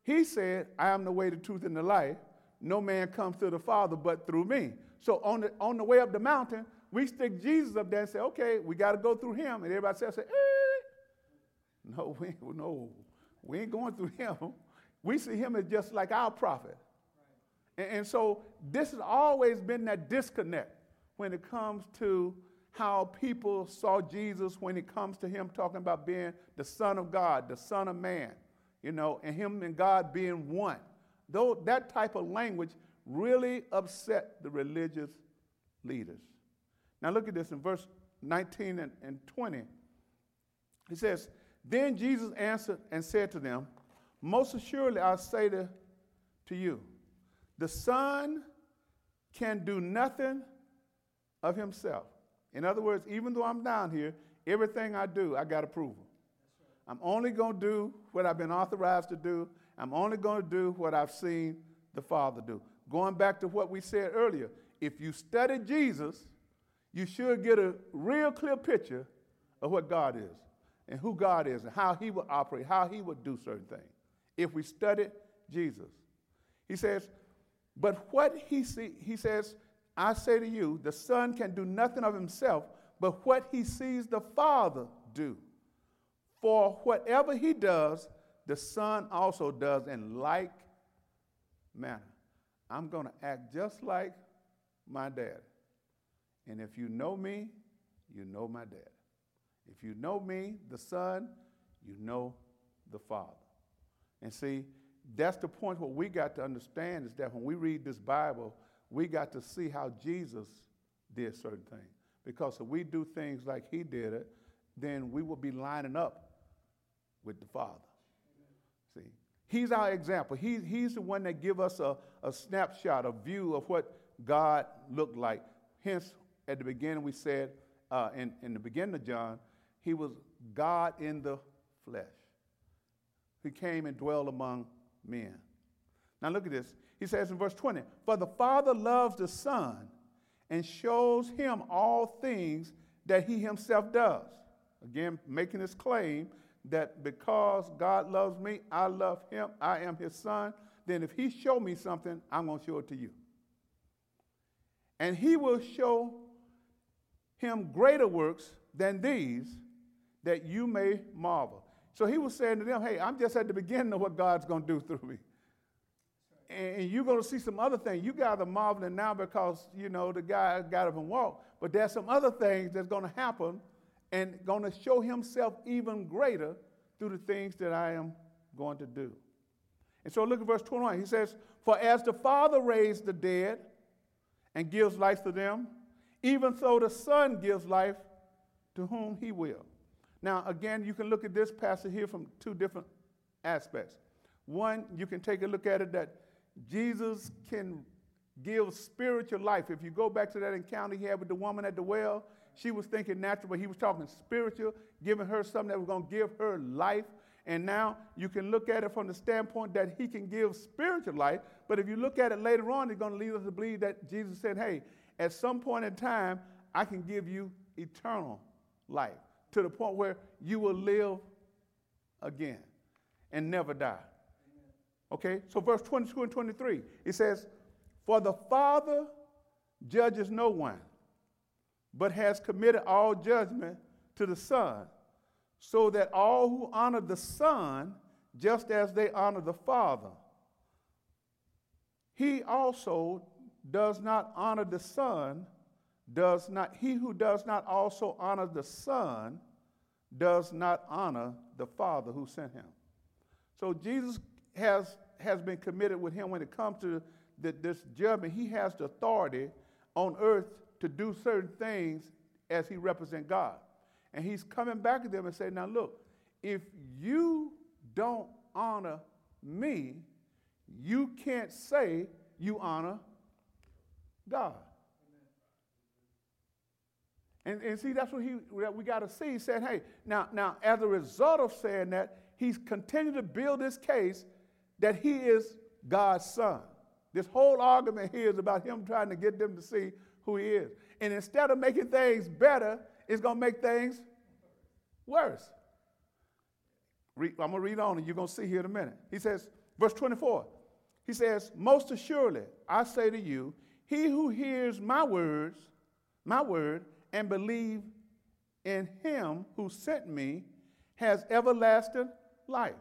he said, I am the way, the truth, and the life. No man comes to the Father but through me. So on the, on the way up the mountain, we stick Jesus up there and say, okay, we got to go through him. And everybody says, eh. no, (laughs) we, no, we ain't going through him. We see him as just like our prophet. And, and so this has always been that disconnect when it comes to how people saw Jesus when it comes to him talking about being the Son of God, the Son of Man, you know, and him and God being one. Though that type of language really upset the religious leaders. Now look at this in verse 19 and, and 20. He says, Then Jesus answered and said to them, Most assuredly I say to, to you, the Son can do nothing of himself in other words, even though I'm down here, everything I do, I got approval. I'm only going to do what I've been authorized to do. I'm only going to do what I've seen the Father do. Going back to what we said earlier, if you study Jesus, you should get a real clear picture of what God is and who God is and how He will operate, how He would do certain things. If we study Jesus, He says, but what He see, He says, I say to you, the Son can do nothing of himself, but what he sees the Father do. For whatever he does, the Son also does in like manner. I'm going to act just like my dad. And if you know me, you know my dad. If you know me, the Son, you know the Father. And see, that's the point what we got to understand is that when we read this Bible, we got to see how Jesus did certain things. Because if we do things like he did it, then we will be lining up with the Father. See, he's our example. He, he's the one that give us a, a snapshot, a view of what God looked like. Hence, at the beginning, we said, uh, in, in the beginning of John, he was God in the flesh. He came and dwelled among men. Now look at this. He says in verse 20, For the Father loves the Son and shows him all things that he himself does. Again, making this claim that because God loves me, I love him, I am his son, then if he show me something, I'm going to show it to you. And he will show him greater works than these, that you may marvel. So he was saying to them, hey, I'm just at the beginning of what God's going to do through me. And, you're going to see some other things. You guys are marveling now because, you know, the guy got up and walked. But there's some other things that's going to happen and going to show himself even greater through the things that I am going to do. And so look at verse 21. He says, For as the Father raised the dead and gives life to them, even so the Son gives life to whom he will. Now, again, you can look at this passage here from two different aspects. One, you can take a look at it that Jesus can give spiritual life. If you go back to that encounter he had with the woman at the well, she was thinking natural, but he was talking spiritual, giving her something that was going to give her life. And now you can look at it from the standpoint that he can give spiritual life. But if you look at it later on, it's going to lead us to believe that Jesus said, hey, at some point in time, I can give you eternal life to the point where you will live again and never die. Okay, so verse 22 and 23, it says, For the Father judges no one, but has committed all judgment to the Son, so that all who honor the Son, just as they honor the Father, he also does not honor the Son, does not, he who does not also honor the Son, does not honor the Father who sent him. So Jesus has, has been committed with him when it comes to the, this judgment. He has the authority on earth to do certain things as he represents God. And he's coming back to them and saying, Now look, if you don't honor me, you can't say you honor God. And, and see, that's what he that we got to see. He said, hey, now, now, as a result of saying that, he's continued to build this case that he is God's son. This whole argument here is about him trying to get them to see who he is. And instead of making things better, it's going to make things worse. I'm going to read on and you're going to see here in a minute. He says, verse 24, he says, Most assuredly, I say to you, he who hears my words, my word, and believe in him who sent me has everlasting life.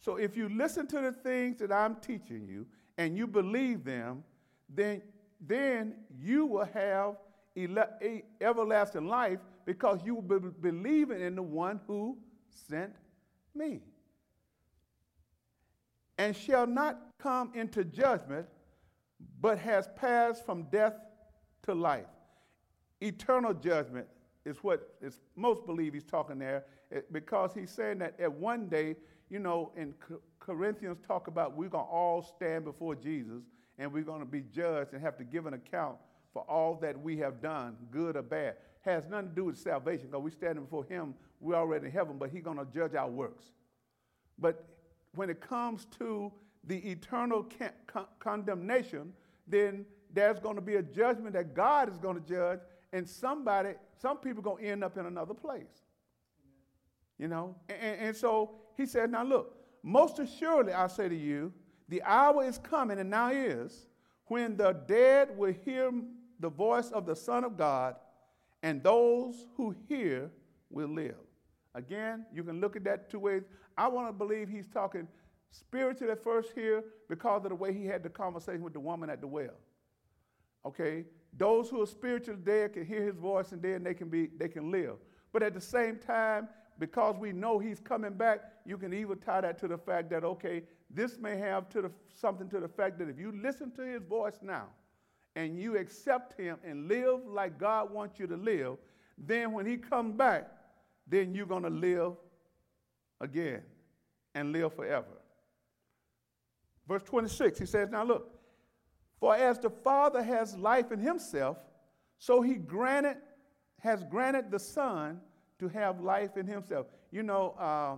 So if you listen to the things that I'm teaching you and you believe them, then, then you will have ele- everlasting life because you will be believing in the one who sent me. And shall not come into judgment, but has passed from death to life. Eternal judgment is what is most believe he's talking there eh, because he's saying that at one day you know, in Corinthians talk about we're going to all stand before Jesus and we're going to be judged and have to give an account for all that we have done, good or bad. Has nothing to do with salvation because we're standing before him. We're already in heaven, but he's going to judge our works. But when it comes to the eternal con- condemnation, then there's going to be a judgment that God is going to judge, and somebody, some people are going to end up in another place. You know? And, and, so he said, Now look, most assuredly I say to you, the hour is coming, and now is, when the dead will hear the voice of the Son of God, and those who hear will live. Again, you can look at that two ways. I want to believe he's talking spiritually at first here because of the way he had the conversation with the woman at the well. Okay? Those who are spiritually dead can hear his voice and then they can be they can live. But at the same time, because we know he's coming back, you can even tie that to the fact that, okay, this may have to the, something to the fact that if you listen to his voice now and you accept him and live like God wants you to live, then when he comes back, then you're going to live again and live forever. Verse 26, he says, Now look, for as the Father has life in himself, so he granted, has granted the Son to have life in himself. You know, uh,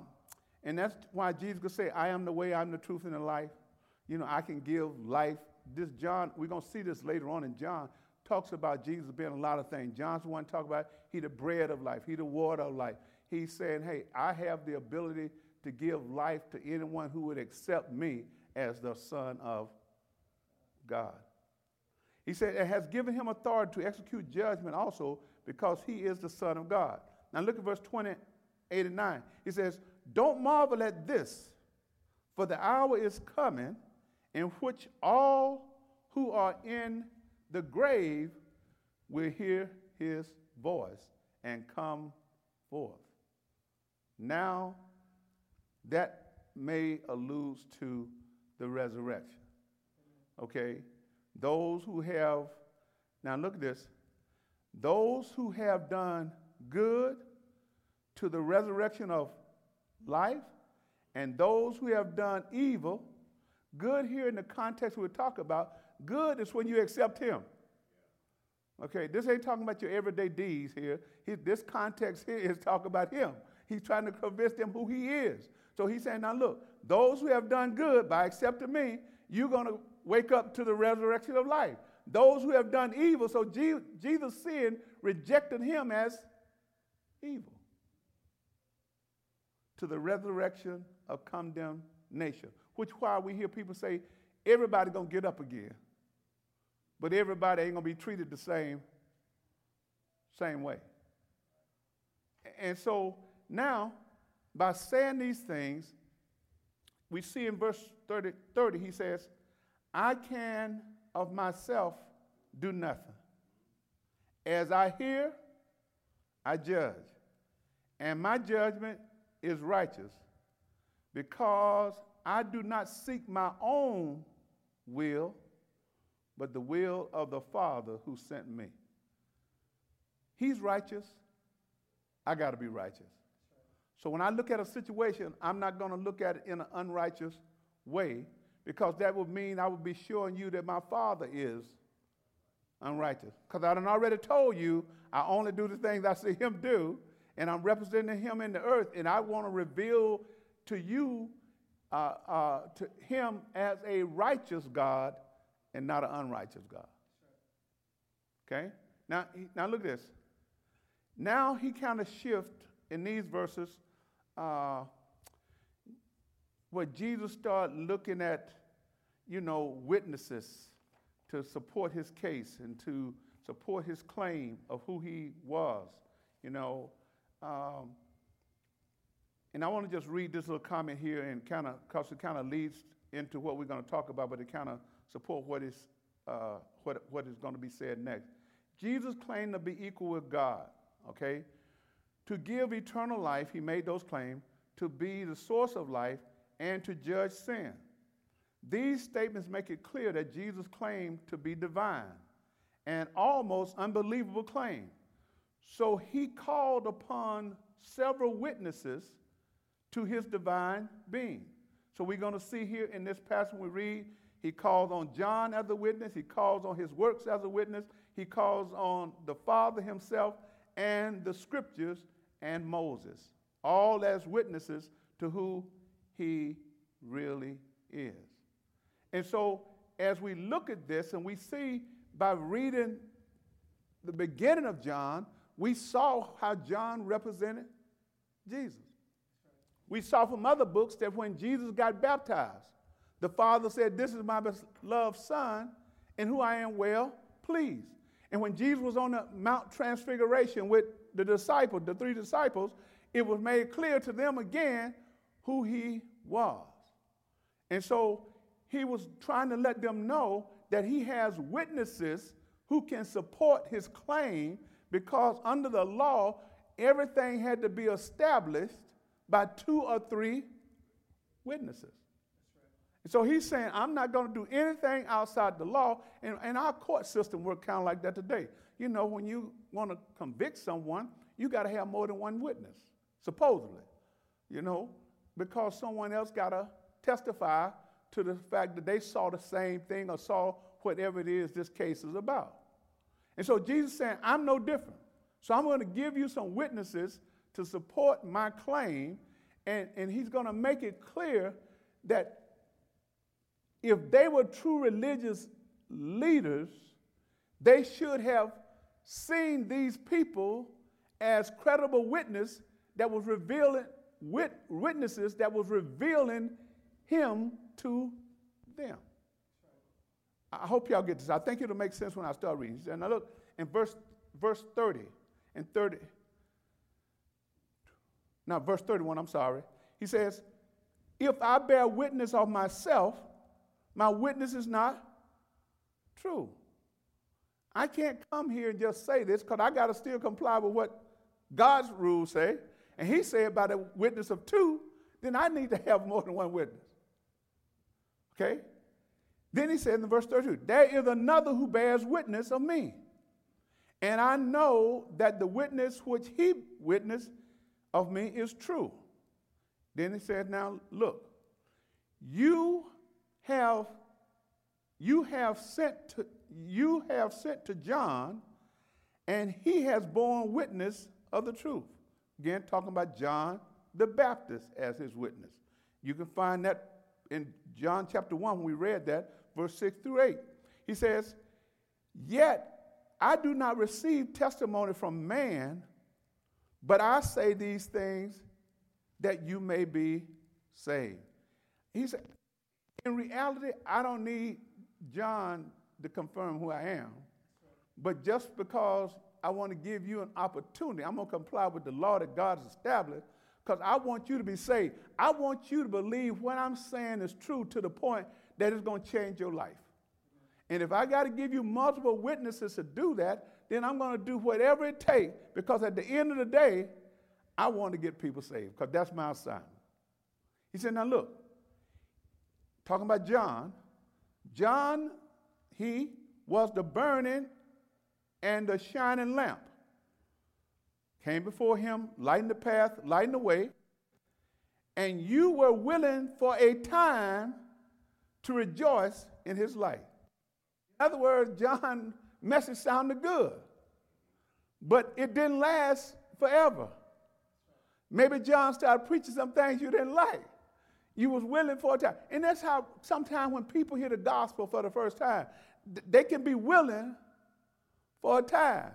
and that's why Jesus could say, I am the way, I'm the truth, and the life. You know, I can give life. This John, we're going to see this later on in John, talks about Jesus being a lot of things. John's one talk about he the bread of life, he the water of life. He's saying, hey, I have the ability to give life to anyone who would accept me as the Son of God. He said, it has given him authority to execute judgment also because he is the Son of God. Now look at verse 28 and 9. He says, Don't marvel at this, for the hour is coming in which all who are in the grave will hear his voice and come forth. Now, that may allude to the resurrection. Okay? Those who have, now look at this, those who have done good to the resurrection of life, and those who have done evil, good here in the context we talk about, good is when you accept Him. Okay, this ain't talking about your everyday deeds here. He, this context here is talking about Him. He's trying to convince them who He is. So He's saying, now look, those who have done good by accepting me, you're going to wake up to the resurrection of life. Those who have done evil, so Jesus sin rejected Him as evil to the resurrection of condemnation. Which why we hear people say, everybody's gonna get up again. But everybody ain't gonna be treated the same, same way. And so now, by saying these things, we see in verse 30, 30 he says, I can of myself do nothing. As I hear, I judge. And my judgment is righteous because I do not seek my own will, but the will of the Father who sent me. He's righteous. I got to be righteous. So when I look at a situation, I'm not going to look at it in an unrighteous way because that would mean I would be showing you that my Father is unrighteous. Because I done already told you I only do the things I see Him do, and I'm representing Him in the earth, and I want to reveal to you, uh, uh, to Him as a righteous God and not an unrighteous God. Okay? Now, now look at this. Now he kind of shifts in these verses uh, where Jesus started looking at, you know, witnesses to support his case and to support his claim of who he was, you know. Um, and I want to just read this little comment here and kind of, because it kind of leads into what we're going to talk about, but it kind of support what is, uh, what, what is going to be said next. Jesus claimed to be equal with God, okay? To give eternal life, he made those claims, to be the source of life, and to judge sin. These statements make it clear that Jesus claimed to be divine, an almost unbelievable claim. So he called upon several witnesses to his divine being. So we're going to see here in this passage we read, he calls on John as a witness, he calls on his works as a witness, he calls on the Father himself and the scriptures and Moses, all as witnesses to who he really is. And so as we look at this and we see by reading the beginning of John, we saw how John represented Jesus. We saw from other books that when Jesus got baptized, the Father said, This is my beloved Son, in who I am well pleased. And when Jesus was on the Mount Transfiguration with the disciples, the three disciples, it was made clear to them again who he was. And so he was trying to let them know that he has witnesses who can support his claim because under the law, everything had to be established by two or three witnesses. So he's saying, I'm not going to do anything outside the law. And, and our court system works kind of like that today. You know, when you want to convict someone, you got to have more than one witness, supposedly, you know, because someone else got to testify to the fact that they saw the same thing or saw whatever it is this case is about. And so Jesus saying, I'm no different. So I'm going to give you some witnesses to support my claim, and, and he's going to make it clear that if they were true religious leaders, they should have seen these people as credible witness that was revealing wit, witnesses that was revealing him to them. I hope y'all get this. I think it'll make sense when I start reading. And now look in verse verse 30 and 30 Now, verse 31, I'm sorry. He says, If I bear witness of myself, my witness is not true. I can't come here and just say this because I got to still comply with what God's rules say. And he said by the witness of two, then I need to have more than one witness. Okay? Then he said in verse 32, There is another who bears witness of me. And I know that the witness which he witnessed of me is true. Then he said, Now look, you have you have sent to you have sent to John, and he has borne witness of the truth. Again, talking about John the Baptist as his witness. You can find that in John chapter 1 when we read that, verse 6 through 8. He says, Yet I do not receive testimony from man, but I say these things that you may be saved. He said, In reality, I don't need John to confirm who I am, but just because I want to give you an opportunity, I'm going to comply with the law that God has established because I want you to be saved. I want you to believe what I'm saying is true to the point that it's going to change your life. And if I got to give you multiple witnesses to do that, then I'm going to do whatever it takes because at the end of the day, I want to get people saved because that's my assignment. He said, Now look, talking about John, John, he was the burning and the shining lamp. Came before him, lighting the path, lighting the way, and you were willing for a time to rejoice in his light. In other words, John's message sounded good, but it didn't last forever. Maybe John started preaching some things you didn't like. You was willing for a time. And that's how sometimes when people hear the gospel for the first time, they can be willing for a time.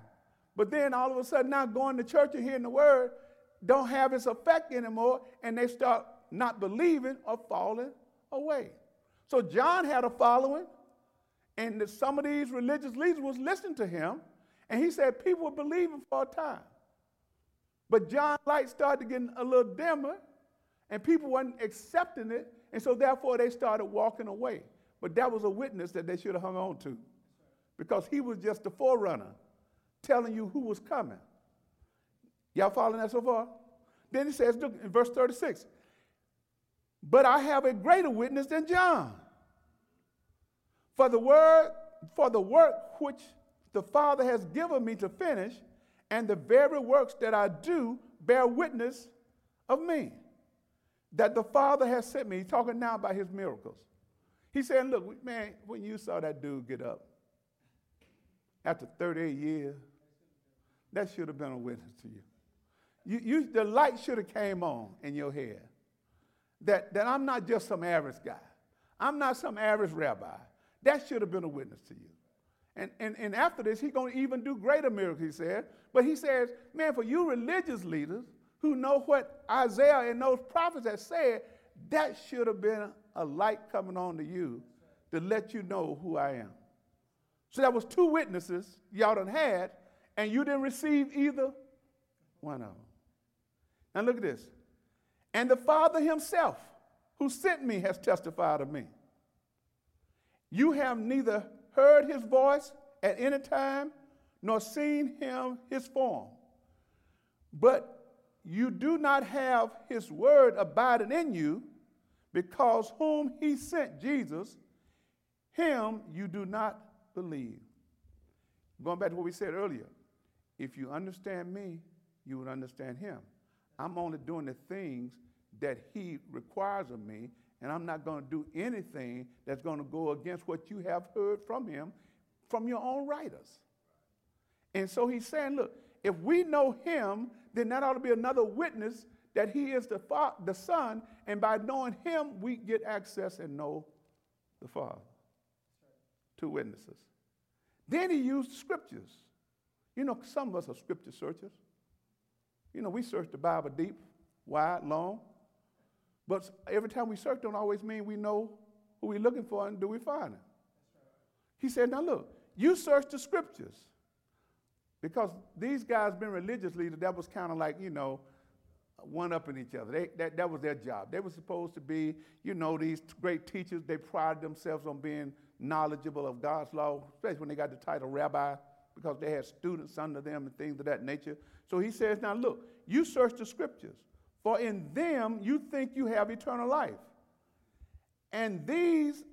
But then all of a sudden now going to church and hearing the word don't have its effect anymore, and they start not believing or falling away. So John had a following, and some of these religious leaders was listening to him, and he said people were believing for a time. But John's light started getting a little dimmer, and people weren't accepting it, and so therefore they started walking away. But that was a witness that they should have hung on to because he was just the forerunner telling you who was coming. Y'all following that so far? Then he says, look in verse 36 But I have a greater witness than John. For the word, for the work which the Father has given me to finish, and the very works that I do bear witness of me. That the Father has sent me. He's talking now about his miracles. He's saying, Look, man, when you saw that dude get up after 38 years, that should have been a witness to you. you, you the light should have came on in your head. That, that I'm not just some average guy. I'm not some average rabbi. That should have been a witness to you. And, and, and after this, he's going to even do greater miracles, he said. But he says, man, for you religious leaders who know what Isaiah and those prophets have said, that should have been a light coming on to you to let you know who I am. So that was two witnesses y'all done had, and you didn't receive either one of them. Now look at this. And the Father himself, who sent me, has testified of me. You have neither heard his voice at any time, nor seen him his form. But you do not have his word abiding in you, because whom he sent, Jesus, him you do not believe. Going back to what we said earlier, if you understand me, you would understand him. I'm only doing the things that he requires of me, and I'm not going to do anything that's going to go against what you have heard from him from your own writers. And so he's saying, look, if we know him, then that ought to be another witness that he is the, fa- the Son, and by knowing him, we get access and know the Father. Two witnesses. Then he used scriptures. You know, some of us are scripture searchers. You know, we search the Bible deep, wide, long. But every time we search, don't always mean we know who we're looking for and do we find it. He said, now look, you search the scriptures. Because these guys been religious leaders, that was kind of like, you know, one upping each other. They, that, that was their job. They were supposed to be, you know, these great teachers. They prided themselves on being knowledgeable of God's law, especially when they got the title rabbi, because they had students under them and things of that nature. So he says, Now look, you search the scriptures, for in them you think you have eternal life. And these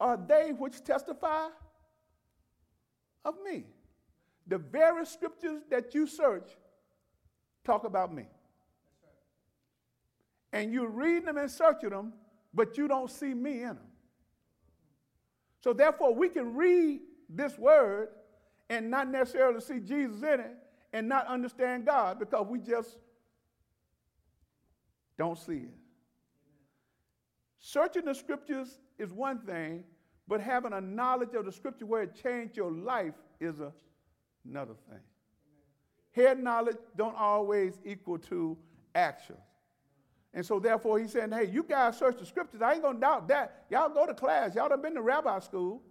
are they which testify of me. The very scriptures that you search talk about me. And you're reading them and searching them, but you don't see me in them. So therefore, we can read this word and not necessarily see Jesus in it and not understand God because we just don't see it. Searching the scriptures is one thing, but having a knowledge of the scripture where it changed your life is a, another thing. Head knowledge don't always equal to action. And so therefore he's saying, hey, you guys search the scriptures. I ain't gonna doubt that. Y'all go to class, y'all done been to rabbi school.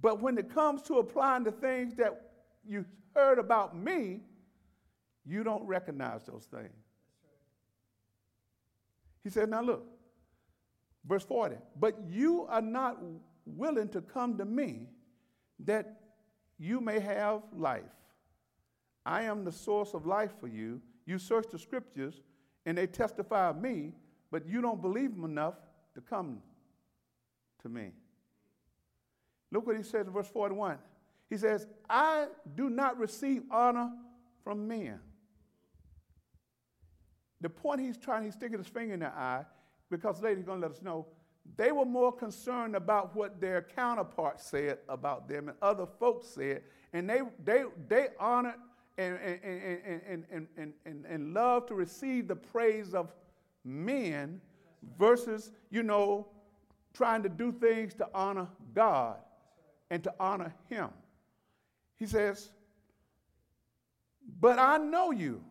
But when it comes to applying the things that you heard about me, you don't recognize those things. He said, now look, verse 40, but you are not willing to come to me that you may have life. I am the source of life for you. You search the scriptures and they testify of me, but you don't believe them enough to come to me. Look what he says in verse 41. He says, I do not receive honor from men. The point he's trying, he's sticking his finger in their eye, because later he's going to let us know they were more concerned about what their counterparts said about them and other folks said, and they, they, they honored and, and, and, and, and, and, and love to receive the praise of men versus, you know, trying to do things to honor God and to honor Him. He says, But I know you,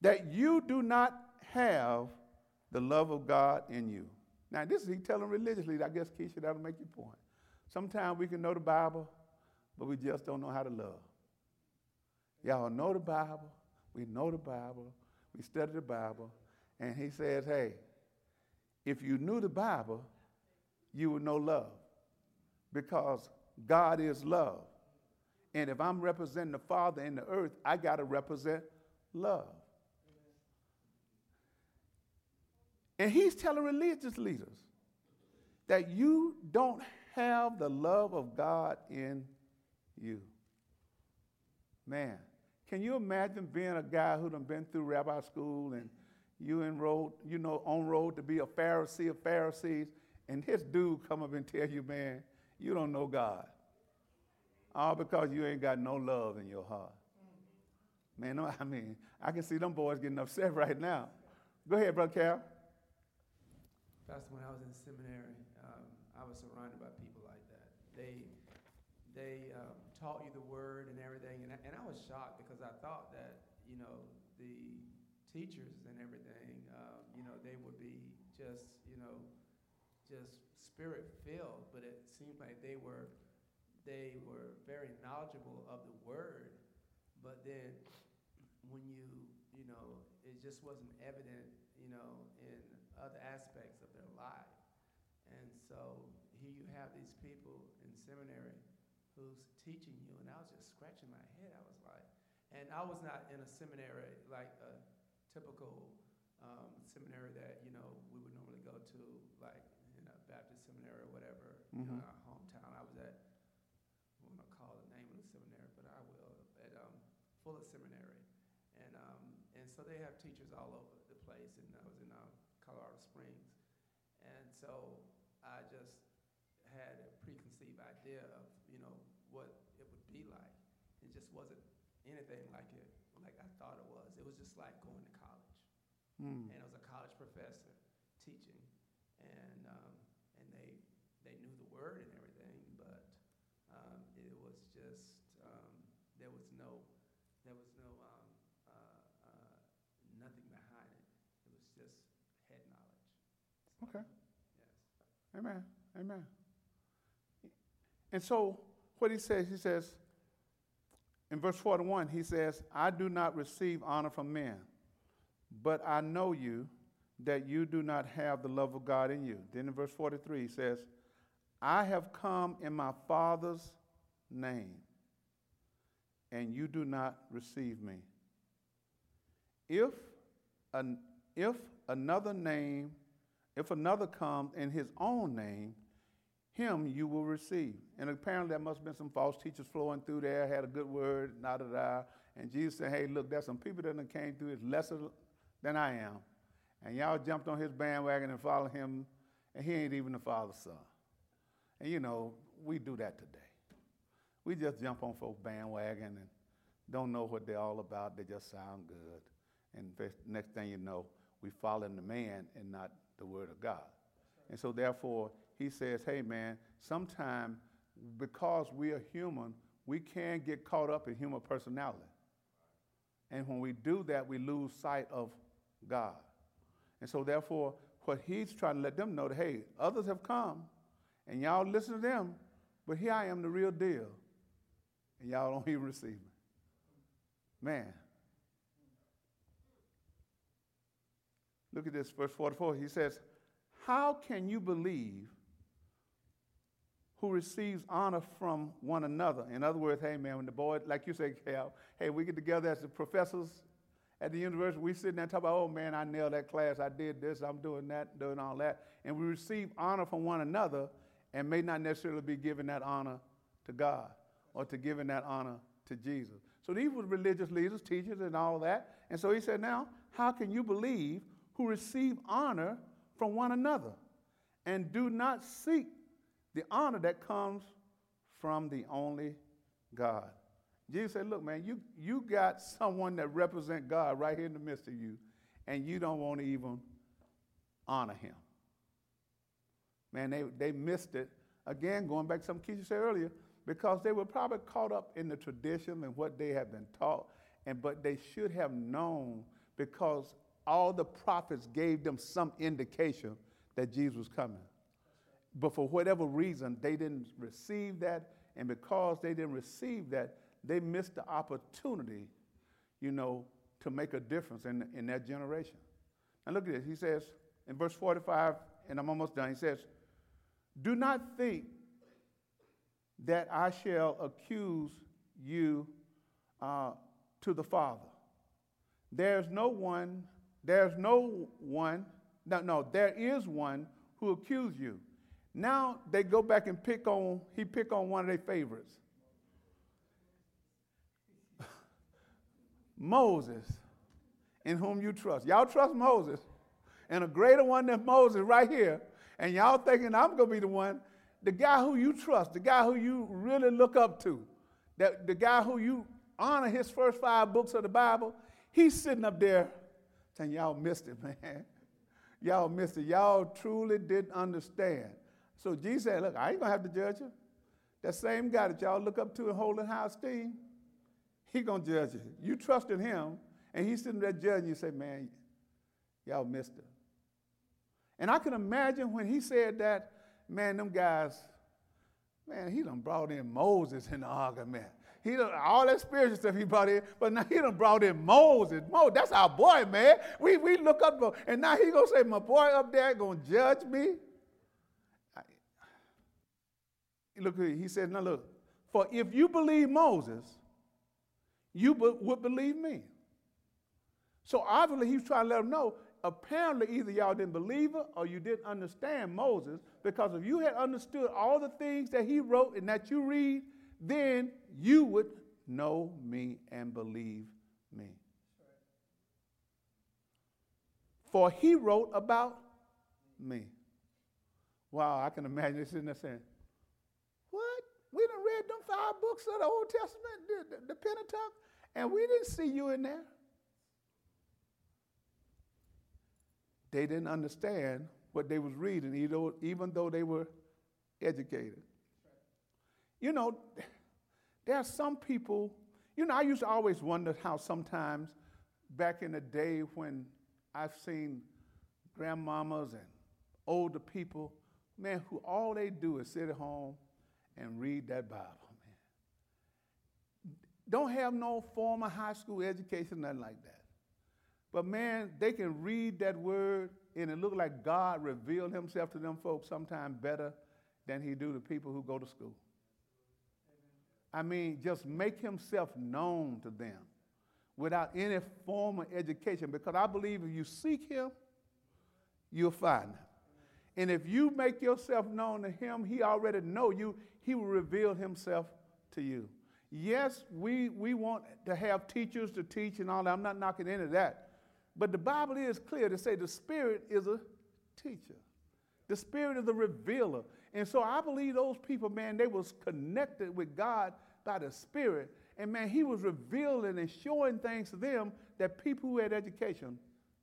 that you do not have the love of God in you. Now, this is he telling religiously. I guess, Keisha, that'll make your point. Sometimes we can know the Bible, but we just don't know how to love. Y'all know the Bible. We know the Bible. We study the Bible. And he says, hey, if you knew the Bible, you would know love. Because God is love. And if I'm representing the Father in the earth, I got to represent love. And he's telling religious leaders that you don't have the love of God in you. Man, can you imagine being a guy who done been through rabbi school and you enrolled, you know, on road to be a Pharisee of Pharisees, and this dude come up and tell you, man, you don't know God. All because you ain't got no love in your heart. Man, no, I mean, I can see them boys getting upset (laughs) right now. Go ahead, Brother Cal. Pastor, when I was in seminary, um, I was surrounded by people like that. They, they um, taught you the word and everything, and I, and I was shocked because I thought that you know the teachers and everything, um, you know, they would be just you know, just spirit filled, but it seemed like they were, they were very knowledgeable of the word, but then when you you know, it just wasn't evident, you know, other aspects of their life. And so here you have these people in seminary who's teaching you, and I was just scratching my head. I was like, and I was not in a seminary like a typical um, seminary that you know we would normally go to, like in a Baptist seminary or whatever, mm-hmm. you know, mm-hmm. our hometown. I was at, I going to call the name of the seminary, but I will at um, Fuller Seminary, and um, and so they have teachers all over the place, and I was in um, Colorado Springs, and so I just had a preconceived idea of you know what it would be like. It just wasn't anything like it like I thought it was. It was just like going to college, mm. and it was a college professor teaching, and um, and they they knew the word and everything, but um, it was just um, there was no there was no um, uh, uh, nothing behind it. It was just head knowledge. So, okay. Yes. Amen. Amen. And so what he says, he says, in verse 41, he says, I do not receive honor from men. but I know you, that you do not have the love of God in you. Then in verse 43, he says, I have come in my Father's name, and you do not receive me. If, an, if another name, if another comes in his own name, him you will receive. And apparently there must have been some false teachers flowing through there, had a good word, da da da. And Jesus said, Hey, look, there's some people that came through, it's lesser than I am. And y'all jumped on his bandwagon and followed him, and he ain't even the Father's son. And you know, we do that today. We just jump on folks' bandwagon and don't know what they're all about. They just sound good. And next thing you know, we following the man and not the word of God. And so therefore, he says, hey man, sometime because we are human, we can get caught up in human personality. And when we do that, we lose sight of God. And so therefore, what he's trying to let them know that, hey, others have come, and y'all listen to them, but here I am, the real deal. And y'all don't (laughs) even receive me. Man. Look at this, verse 44. He says, How can you believe who receives honor from one another? In other words, hey man, when the boy, like you say, Cal, hey, we get together as the professors at the university, we sit there talking about, oh man, I nailed that class, I did this, I'm doing that, doing all that. And we receive honor from one another and may not necessarily be giving that honor to God or to giving that honor to Jesus. So these were religious leaders, teachers, and all that. And so he said, Now, how can you believe who receive honor from one another and do not seek the honor that comes from the only God? Jesus said, Look, man, you, you got someone that represent God right here in the midst of you, and you don't want to even honor him. Man, they, they missed it. Again, going back to something Keisha said earlier, because they were probably caught up in the tradition and what they have been taught, and but they should have known because all the prophets gave them some indication that Jesus was coming. But for whatever reason, they didn't receive that, and because they didn't receive that, they missed the opportunity, you know, to make a difference in, in that generation. Now look at this. He says in verse 45, and I'm almost done, he says, Do not think that I shall accuse you uh, to the Father. There's no one, there's no one, no, no, there is one who accuse you. Now they go back and pick on, he pick on one of their favorites. (laughs) Moses, in whom you trust. Y'all trust Moses. And a greater one than Moses right here. And y'all thinking I'm to be the one. The guy who you trust, the guy who you really look up to, that, the guy who you honor his first five books of the Bible, he's sitting up there saying, Y'all missed it, (laughs) man. Y'all missed it. Y'all truly didn't understand. So Jesus said, Look, I ain't to have to judge you. That same guy that y'all look up to and hold in high esteem, he gonna judge you. You trusted him, and he's sitting there judging you. Say, man, y'all missed it. And I can imagine when he said that, man, them guys, man, he done brought in Moses in the argument. He done, all that spiritual stuff he brought in, but now he done brought in Moses. Mo, that's our boy, man. We, we look up, and now he gonna say, my boy up there gonna judge me. I, look, he said, now look, for if you believe Moses, you would believe me. So obviously, he's trying to let him know apparently, either y'all didn't believe it or you didn't understand Moses, because if you had understood all the things that he wrote and that you read, then you would know me and believe me. For he wrote about me. Wow, I can imagine this sitting there saying, What? We done read them five books of the Old Testament, the, the, the Pentateuch, and we didn't see you in there. They didn't understand what they was reading, even though they were educated. You know, there are some people, you know, I used to always wonder how sometimes back in the day when I've seen grandmamas and older people, man, who all they do is sit at home and read that Bible man. don't have no formal high school education, nothing like that. But man, they can read that word and it look like God revealed himself to them folks sometimes better than he do to people who go to school. I mean, just make himself known to them without any formal education because I believe if you seek him, you'll find him. And if you make yourself known to him, he already know you. He will reveal himself to you. Yes, we, we want to have teachers to teach and all that. I'm not knocking of that. But the Bible is clear to say the Spirit is a teacher. The Spirit is a revealer. And so I believe those people, man, they was connected with God by the Spirit. And man, he was revealing and showing things to them that people who had education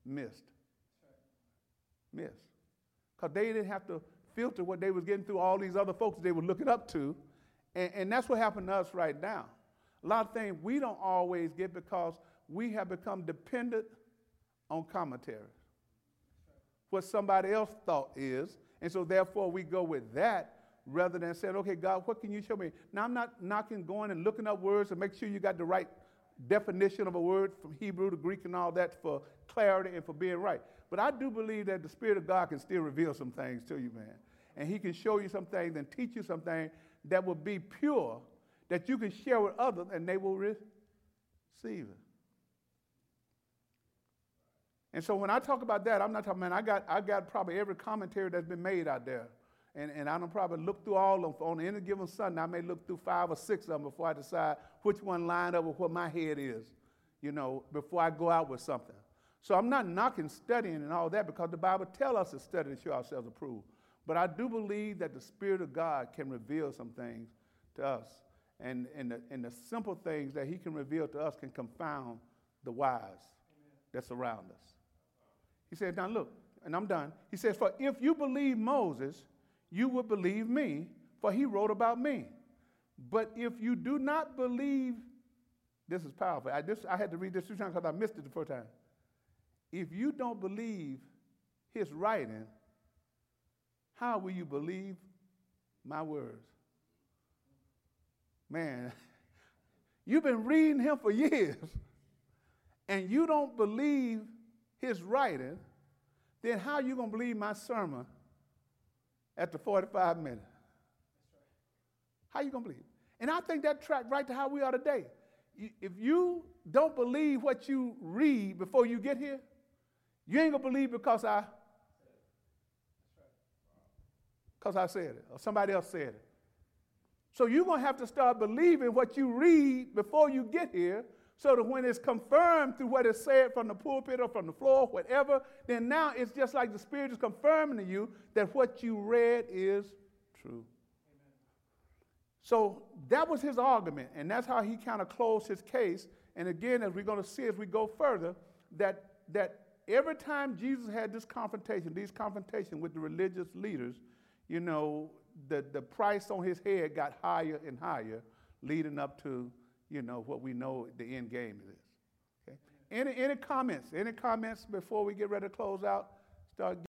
missed. Missed. Because they didn't have to filter what they was getting through all these other folks they were looking up to. And, and that's what happened to us right now. A lot of things we don't always get because we have become dependent on commentaries. What somebody else thought is. And so therefore we go with that rather than saying, okay, God, what can you show me? Now I'm not knocking going and looking up words to make sure you got the right definition of a word from Hebrew to Greek and all that for clarity and for being right. But I do believe that the Spirit of God can still reveal some things to you, man. And He can show you some things and teach you something that will be pure, that you can share with others and they will receive it. And so when I talk about that, I'm not talking, man, I got, I got probably every commentary that's been made out there. And, and I don't probably look through all of them. On any given Sunday, I may look through five or six of them before I decide which one line up with what my head is, you know, before I go out with something. So I'm not knocking studying and all that because the Bible tells us to study to show ourselves approved. But I do believe that the Spirit of God can reveal some things to us. And, and, the, and the simple things that He can reveal to us can confound the wise that surround us. He said, Now look, and I'm done. He says, For if you believe Moses, you would believe me, for he wrote about me. But if you do not believe, this is powerful. I, this, I had to read this two times because I missed it the first time. If you don't believe his writing, how will you believe my words? Man, (laughs) you've been reading him for years, (laughs) and you don't believe his writing, then how are you going to believe my sermon the 45 minutes? How you to believe? And I think that track right to how we are today. If you don't believe what you read before you get here, you ain't to believe because I because I said it or somebody else said it. So you're to have to start believing what you read before you get here so that when it's confirmed through what is said from the pulpit or from the floor, whatever, then now it's just like the Spirit is confirming to you that what you read is true. Amen. So that was his argument, and that's how he kind of closed his case. And again, as we're going to see as we go further, that, that every time Jesus had this confrontation, these confrontations with the religious leaders, you know, the, the price on his head got higher and higher, leading up to you know, what we know the end game is. Okay? Any, any comments? Any comments before we get ready to close out? Start